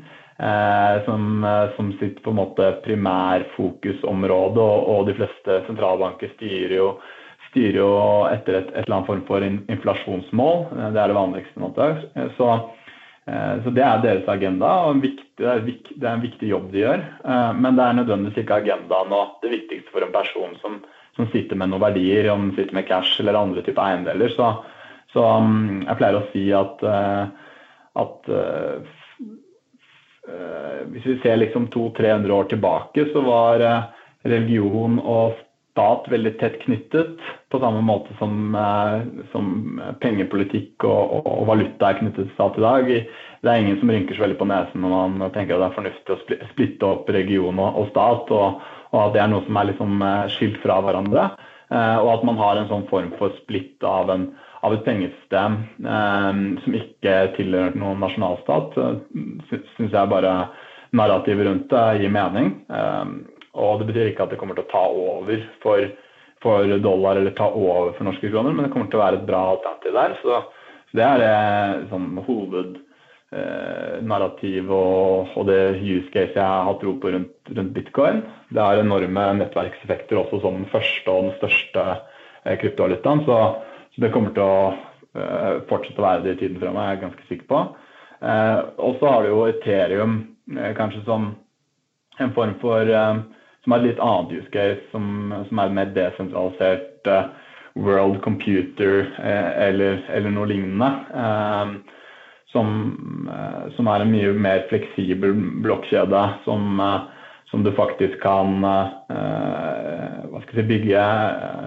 som, som, sitt på en måte primærfokusområde, og, og de fleste sentralbanker styrer jo styrer jo etter et, et, eller annet form for inflasjonsmål. Eh, det er det vanligste. Måte. Eh, så, eh, så, det er deres agenda, og viktig, det, er viktig, det, er en viktig jobb de gjør. Men det er nødvendigvis ikke agendaen og det viktigste for en person som, som sitter med noen verdier, om den sitter med cash eller andre typer eiendeler. Så, så mm, jeg pleier å si at, at hvis vi ser liksom 200-300 år tilbake, så var religion og stat veldig tett knyttet, på samme måte som, eh, som pengepolitikk og, og, valuta er knyttet til stat i dag. Det er ingen som rynker så veldig på nesen når man tenker at det er fornuftig å splitte opp region og, og stat, og, at det er noe som er liksom eh, skilt fra hverandre. Eh, og at man har en sånn form for splitt av, en, av et pengesystem som ikke tilhører noen nasjonalstat, syns jeg bare narrativet rundt det gir mening. Og det betyr ikke at det kommer til å ta over for, for dollar eller ta over for norske kroner, men det kommer til å være et bra alternativ der. Så, så det er det sånn, hovednarrativ eh, og, og, det use case jeg har tro på rundt, rundt, bitcoin. Det har enorme nettverkseffekter også som den første og den største eh, kryptovalutaen. Så, så, det kommer til å eh, fortsette å være det i tiden fremover, jeg er ganske sikker på. Eh, og så har du jo Ethereum eh, kanskje som en form for som er et litt annet use case, som, som er mer desentralisert world computer eller, eller, noe lignende. Som, som, er en mye mer fleksibel blokkjede som, som, du faktisk kan skal si, bygge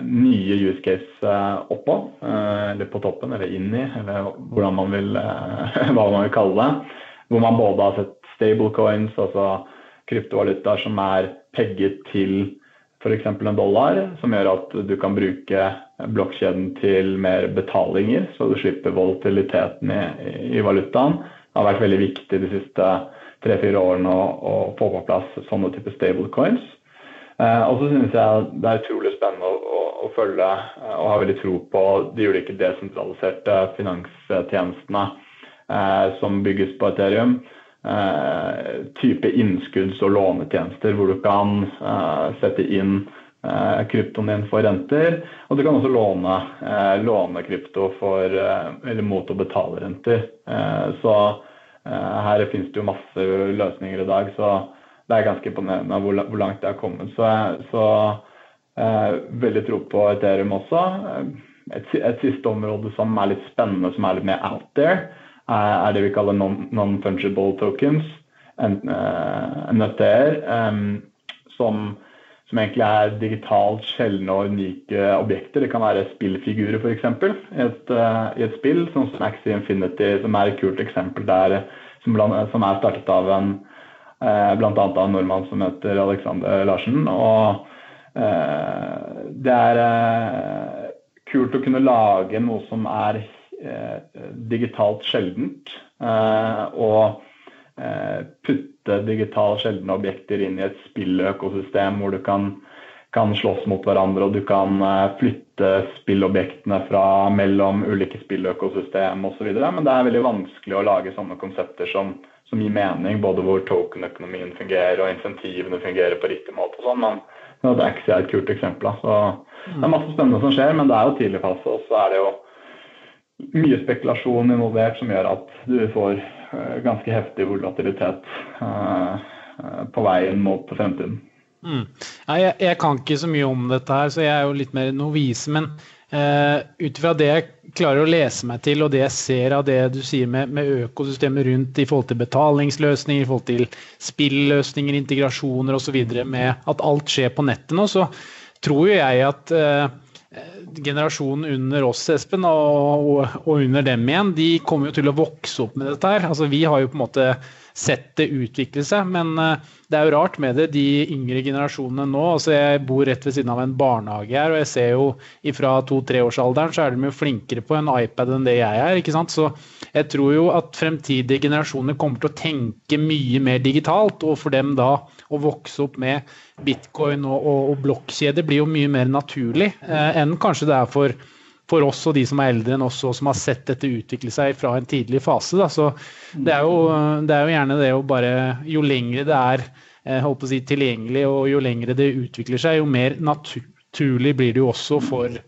nye use case oppå. eller på toppen, eller inn i, eller hvordan man vil, (laughs) hva man vil kalle det. Hvor man både har sett stablecoins, altså kryptovalutaer som er pegget til f.eks. en dollar, som gjør at du kan bruke blokkjeden til mer betalinger, så du slipper volatiliteten i, i valutaen. Det har vært veldig viktig de siste tre-fire årene å, å, få på plass sånne type stablecoins. Eh, og så synes jeg det er utrolig spennende å, å, å følge eh, og ha veldig tro på de ulike desentraliserte finanstjenestene eh, som bygges på Ethereum. Eh, type innskudds- og lånetjenester hvor du kan eh, sette inn eh, kryptoen din for renter. Og du kan også låne, låne krypto for, eller mot å betale renter. Så her finnes det jo masse løsninger i dag. Så det er ganske imponerende hvor, langt det har kommet. Så, så veldig tro på Ethereum også. Et, et, siste område som er litt spennende, som er litt mer out there, er det vi kaller non-fungible tokens, NFT-er, um, som, som, egentlig er digitalt sjeldne og unike objekter. Det kan være spillfigurer f.eks. I, et, uh, i et spill, sånn som Axie Infinity, som er et kult eksempel der, som, som er startet av en uh, bl.a. av en nordmann som heter Alexander Larsen. og uh, det er kult å kunne lage noe som er Eh, digitalt sjeldent. Eh, og eh, putte digitalt sjeldne objekter inn i et spilløkosystem hvor du kan, kan slåss mot hverandre, og du kan flytte spillobjektene fra mellom ulike spilløkosystem osv. Men det er veldig vanskelig å lage sånne konsepter som, som gir mening, både hvor token-økonomien fungerer og insentivene fungerer på riktig måte. og sånn, men det er ikke et kult eksempel. Så det er masse spennende som skjer, men det er jo tidlig fase. Og så er det jo mye spekulasjon involvert som gjør at du får ganske heftig volatilitet uh, på veien mot fremtiden. Mm. Jeg, jeg, kan ikke så mye om dette her, så jeg er jo litt mer novise. Men uh, ut fra det jeg klarer å lese meg til, og det jeg ser av det du sier med, med økosystemet rundt i forhold til betalingsløsninger, i forhold til spilløsninger, integrasjoner osv., med at alt skjer på nettet nå, så tror jo jeg at uh, generasjonen under oss, Espen, og, og, under dem igjen, de kommer jo til å vokse opp med dette her. Altså, vi har jo på en måte sett det utvikle seg, men uh, det er jo rart med det, de yngre generasjonene nå. altså Jeg bor rett ved siden av en barnehage her, og jeg ser jo ifra to-treårsalderen så er de jo flinkere på en iPad enn det jeg er. ikke sant? Så jeg tror jo at fremtidige generasjoner kommer til å tenke mye mer digitalt. Og for dem da å vokse opp med bitcoin og, og, og blokkjede blir jo mye mer naturlig eh, enn kanskje det er for, for oss og de som er eldre enn oss og som har sett dette utvikle seg fra en tidlig fase. Da. Så det er, jo, det er jo gjerne det å bare Jo lengre det er eh, holdt på å si, tilgjengelig og jo lengre det utvikler seg, jo mer naturlig blir det jo også for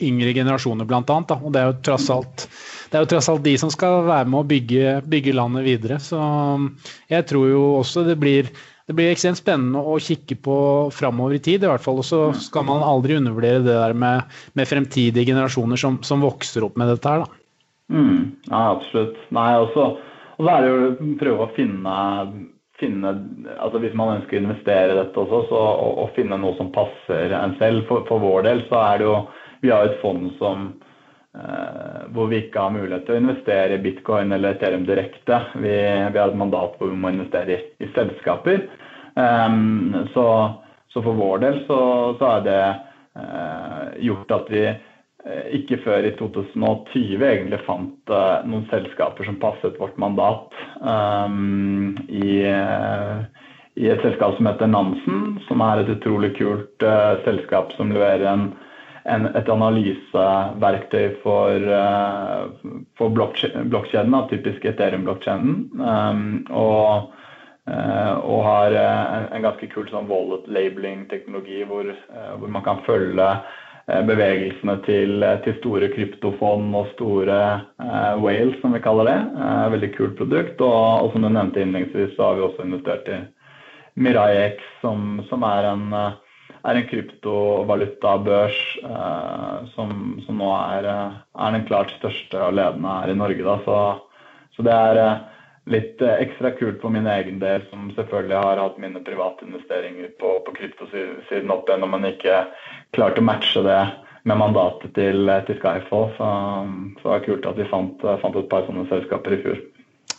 yngre generasjoner, blant annet. Da. Og det er, jo tross alt, det er jo tross alt de som skal være med å bygge, bygge landet videre. Så um, jeg tror jo også det blir, det blir ekstremt spennende å kikke på framover i tid. i hvert fall, Og så skal man aldri undervurdere det der med, med fremtidige generasjoner som, som, vokser opp med dette her. da. Mm, ja, absolutt. Nei, også, og så er det jo å prøve å finne, finne altså Hvis man ønsker å investere i dette også, så å, finne noe som passer en selv. For, for vår del så er det jo vi har et fond som, hvor vi ikke har mulighet til å investere i bitcoin eller Ethereum direkte. Vi, vi har et mandat hvor vi må investere i, i selskaper. Så, så, for vår del så, så er det uh, gjort at vi uh, ikke før i 2020 egentlig fant noen selskaper som passet vårt mandat. I, i, et selskap som heter Nansen, som er et utrolig kult selskap som leverer en en, et analyseverktøy for, uh, for blokkjeden, typisk Ethereum-blokkjeden. Um, og, uh, og, har en, en, ganske kul sånn wallet labeling-teknologi hvor, uh, hvor, man kan følge bevegelsene til, til, store kryptofond og store whales, som vi kaller det. veldig kult produkt. Og, og, som du nevnte innledningsvis, så har vi også investert i Mirai X, som, som er en er en kryptovalutabørs eh, som, som, nå er, eh, er, den klart største og ledende her i Norge. Så, så det er eh, litt eh, ekstra kult for min egen del, som selvfølgelig har hatt mine private investeringer på, på kryptosiden opp igjen, men ikke klarte å matche det med mandatet til, til Skyfall. Så, så det er kult at vi fant, fant et par sånne selskaper i fjor.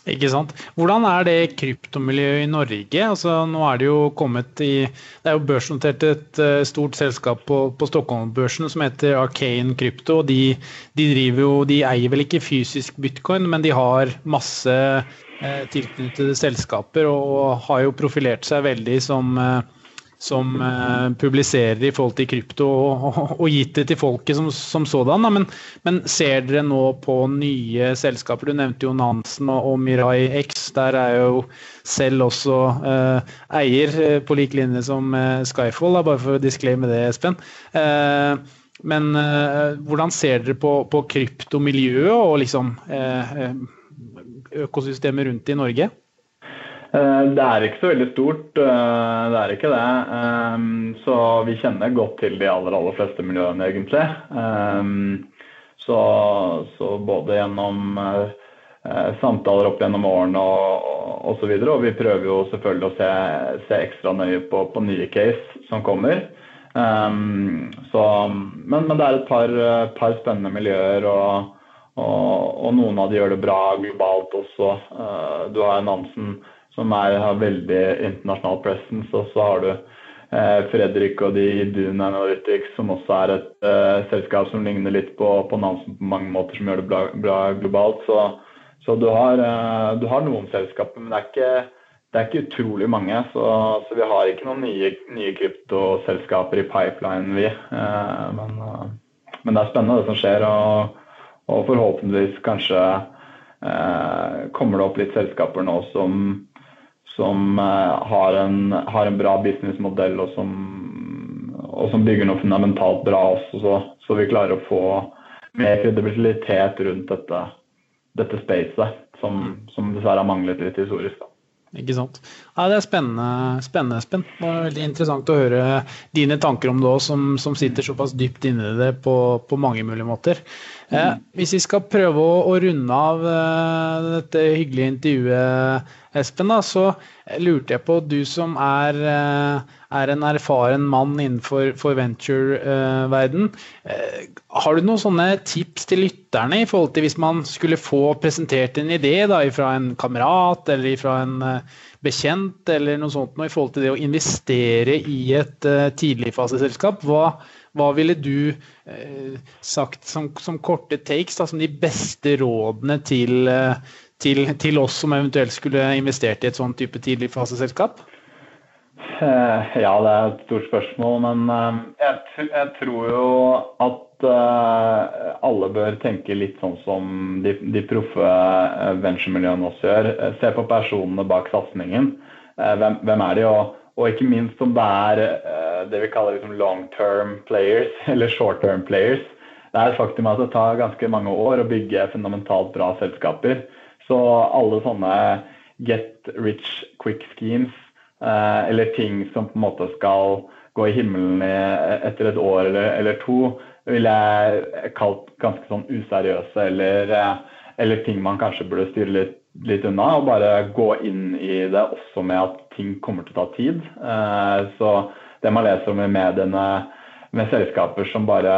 Ikke sant. Hvordan er det kryptomiljøet i Norge? Altså, nå er det jo kommet i Det er jo børsnotert et uh, stort selskap på, på Stockholm-børsen som heter Arcane Krypto. De, de, driver jo, de eier vel ikke fysisk bitcoin, men de har masse eh, tilknyttede selskaper og har jo profilert seg veldig som uh, som eh, publiserer i forhold til krypto og, og, og gitt det til folket som, som sådan. Men, men, ser dere nå på nye selskaper? Du nevnte jo Nansen og, og Mirai X. Der er jo selv også eh, eier, eh, på lik linje som eh, Skyfall, da, bare for å disclaime det, Espen. Eh, men eh, hvordan ser dere på, på kryptomiljøet og liksom økosystemet rundt i Norge? Eh, det er ikke så veldig stort, eh, det er ikke det. Eh, så vi kjenner godt til de aller, aller fleste miljøene, egentlig. Så, så både gjennom samtaler opp gjennom årene og osv. Og, og vi prøver jo selvfølgelig å se, se ekstra nøye på, på, nye case som kommer. Så, men, men, det er et par, par spennende miljøer. og og, og, noen av de gjør det bra globalt også. Du har Nansen som er, har veldig internasjonal presence. Og så har du eh, Fredrik og de i Dune Analytics, som også er et eh, selskap som ligner litt på, på Nansen på mange måter, som gjør det bra, bra globalt. Så, så du, har, eh, du, har, noen selskaper, men det er ikke, det er ikke utrolig mange. Så, så, vi har ikke noen nye, nye kryptoselskaper i pipeline, vi. Eh, men, eh, men, det er spennende det som skjer, og, og forhåpentligvis kanskje eh, kommer det opp litt selskaper nå som som eh, har en, har en bra businessmodell og som, og som bygger noe fundamentalt bra også, så, så vi klarer å få mer kredibilitet rundt dette, dette spacet, som, som, dessverre har manglet litt historisk. Ikke sant. Ja, det er spennende, spennende, Espen. Det var veldig interessant å høre dine tanker om det òg, som, som, sitter såpass dypt inni det på, på mange mulige måter. Eh, hvis vi skal prøve å, å runde av eh, dette hyggelige intervjuet, Espen, da, så lurte jeg på, du som er, eh, er en erfaren mann innenfor venture-verden, eh, har du noen sånne tips til lytterne i forhold til hvis man skulle få presentert en idé da, fra en kamerat eller fra en eh, bekjent eller noe sånt noe, i forhold til det å investere i et tidligfaseselskap? Hva, hva ville du sagt som, som, korte takes, da, som de beste rådene til, til, til, oss som eventuelt skulle investert i et sånn type tidligfaseselskap? Eh, ja, det er et stort spørsmål, men eh, jeg, jeg tror jo at alle bør tenke litt sånn som de, de proffe venturemiljøene også gjør. Se på personene bak satsingen. Hvem, hvem er de? og og ikke minst om det er det vi kaller liksom long term players, (laughs) eller short term players. Det er et faktum at det tar ganske mange år å bygge fundamentalt bra selskaper. Så alle sånne get rich quick schemes, uh, eller ting som på en måte skal gå i himmelen etter et år eller, eller to, ville jeg kalt ganske sånn useriøse, eller, uh, eller ting man kanskje burde styre litt litt unna og bare gå inn i det også med at ting kommer til å ta tid. Eh, så det man leser om i mediene med selskaper som bare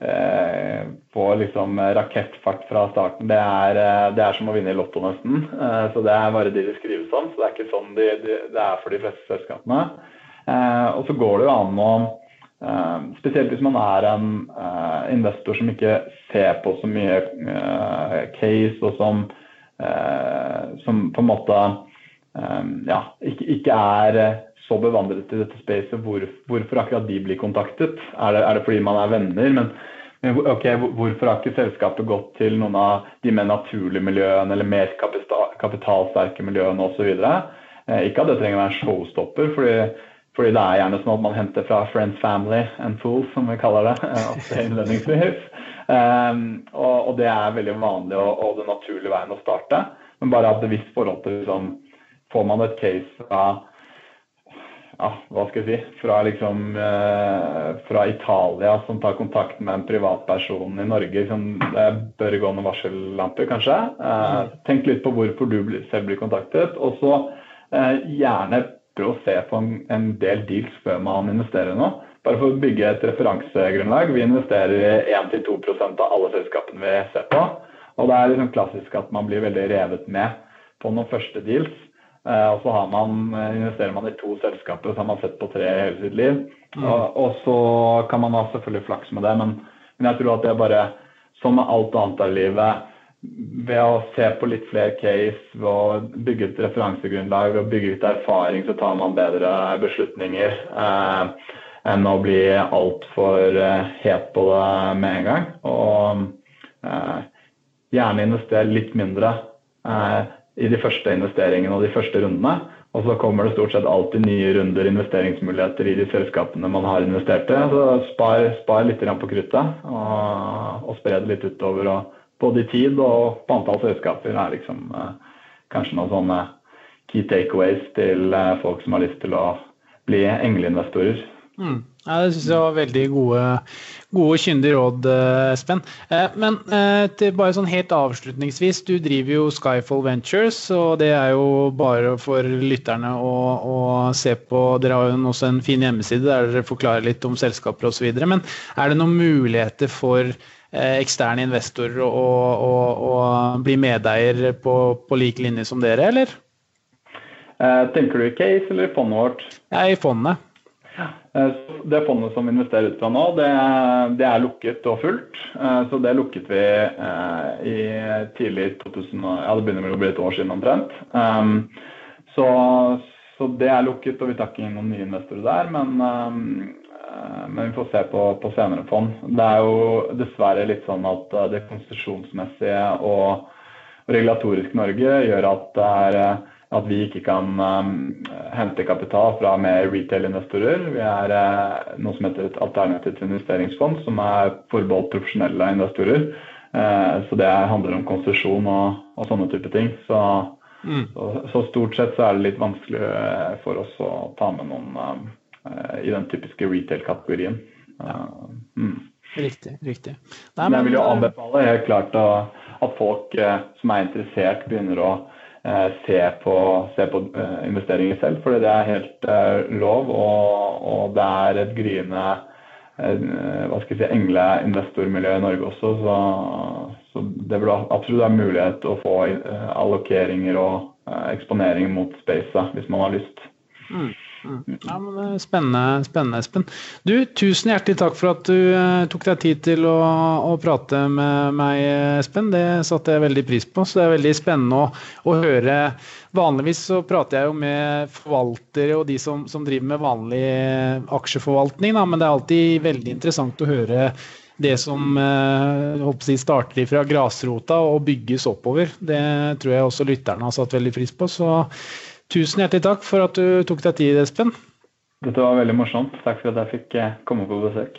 eh, får liksom rakettfart fra starten, det er, eh, det er, som å vinne i Lotto nesten. Så det er bare de det skrives om. Så det er ikke sånn de, de, det er for de fleste selskapene. Og så går det jo an å Spesielt hvis man er en investor som ikke ser på så mye case, og som Eh, som på en måte eh, ja, ikke, ikke, er eh, så bevandret i dette spacet. Hvor, hvorfor akkurat de blir kontaktet? Er det, er det fordi man er venner? Men, men ok, hvorfor har ikke selskapet gått til noen av de mer naturlige miljøene eller mer kapital, kapitalsterke miljøene osv.? Ikke at det trenger å være en showstopper, fordi, fordi, det er gjerne sånn at man henter fra friends, family and fools, som vi kaller det. innledningsvis. Um, og, og, det er veldig vanlig og, og den naturlige veien å starte. Men bare ha et bevisst forhold til liksom, Får man et case fra ja, hva skal jeg si, fra, liksom, eh, fra Italia som tar kontakt med en privatperson i Norge. Liksom, det bør gå noen varsellamper, kanskje. Eh, tenk litt på hvorfor du selv blir kontaktet. Og så eh, gjerne prøv å se på en, en del deals før man investerer nå. Bare for å bygge et referansegrunnlag. Vi investerer i 1-2% av alle selskapene vi ser på. Og det er liksom klassisk at man blir veldig revet med på noen første deals. Eh, og så man, eh, investerer man i to selskaper, som så har man sett på tre hele sitt liv. Mm. Og, og, så kan man ha selvfølgelig flaks med det, men, men jeg tror at det er bare som med alt annet av livet ved å se på litt flere case, ved å bygge et referansegrunnlag og bygge ut erfaring, så tar man bedre beslutninger. Eh, enn å bli altfor eh, het på det med en gang. Og eh, gjerne investere litt mindre uh, i de første investeringene og de første rundene. Og så kommer det stort sett alltid nye runder investeringsmuligheter i de selskapene man har investert i. Så spar, spar litt på kruttet og, og spre det litt utover. Og både i tid og på antall selskaper er liksom kanskje noen sånne key takeaways til folk som har lyst til å bli engleinvestorer. Mm. Ja, det syns jeg var veldig gode, gode kyndige råd, eh, Espen. Eh, men eh, til bare sånn helt avslutningsvis, du driver jo Skyfall Ventures, og det er jo bare for lytterne å, å se på. Dere har jo også en fin hjemmeside der dere forklarer litt om selskaper osv. Men er det noen muligheter for eksterne investorer å, å, å bli medeier på, på lik linje som dere, eller? Tenker du i Case eller i fondet vårt? Ja, i fondet. Eh, det fondet som investerer ut fra nå, det, det, er lukket og fullt. Eh, så det lukket vi eh, i tidlig 2000, ja det begynner vel å bli et år siden omtrent. Um, så, så det er lukket, og vi tar ikke inn noen nye investorer der. Men, um, men vi får se på, på, senere fond. Det er jo dessverre litt sånn at det konsesjonsmessige og regulatorisk Norge gjør at det er at vi ikke kan um, hente kapital fra mer retail-investorer. Vi er uh, noe som heter et alternativt investeringsfond, som er forbeholdt profesjonelle investorer. Uh, så det handler om konsesjon og, og, sånne type ting. Så, mm. så, så, stort sett så er det litt vanskelig uh, for oss å ta med noen i den typiske retail-kategorien. Ja. Mm. Riktig. riktig. Nei, men, jeg vil jo anbefale helt klart at folk som er interessert, begynner å Eh, se på, se på eh, investeringer selv. For det er helt eh, lov, og, og det er et gryende hva skal jeg si, engleinvestormiljø i Norge også. Så, så det burde absolutt være mulighet å få allokeringer og eksponering mot spacet hvis man har lyst. Mm. Ja, men Spennende, spennende, Espen. Du, tusen hjertelig takk for at du uh, tok deg tid til å, å, prate med meg, Espen. Det satte jeg veldig pris på. Så det er veldig spennende å, å høre. Vanligvis så prater jeg jo med forvaltere og de som, som driver med vanlig aksjeforvaltning, da, men det er alltid veldig interessant å høre det som jeg, starter fra grasrota og bygges oppover. Det tror jeg også lytterne har satt veldig pris på. Så tusen hjertelig takk for at du tok deg tid, Espen. Dette var veldig morsomt. Takk for at jeg fikk eh, komme på besøk.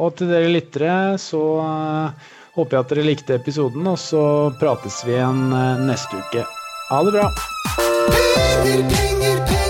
Og til dere lyttere så uh, håper jeg at dere likte episoden, og så prates vi igjen uh, neste uke. Ha det bra. Penger, penger, penger.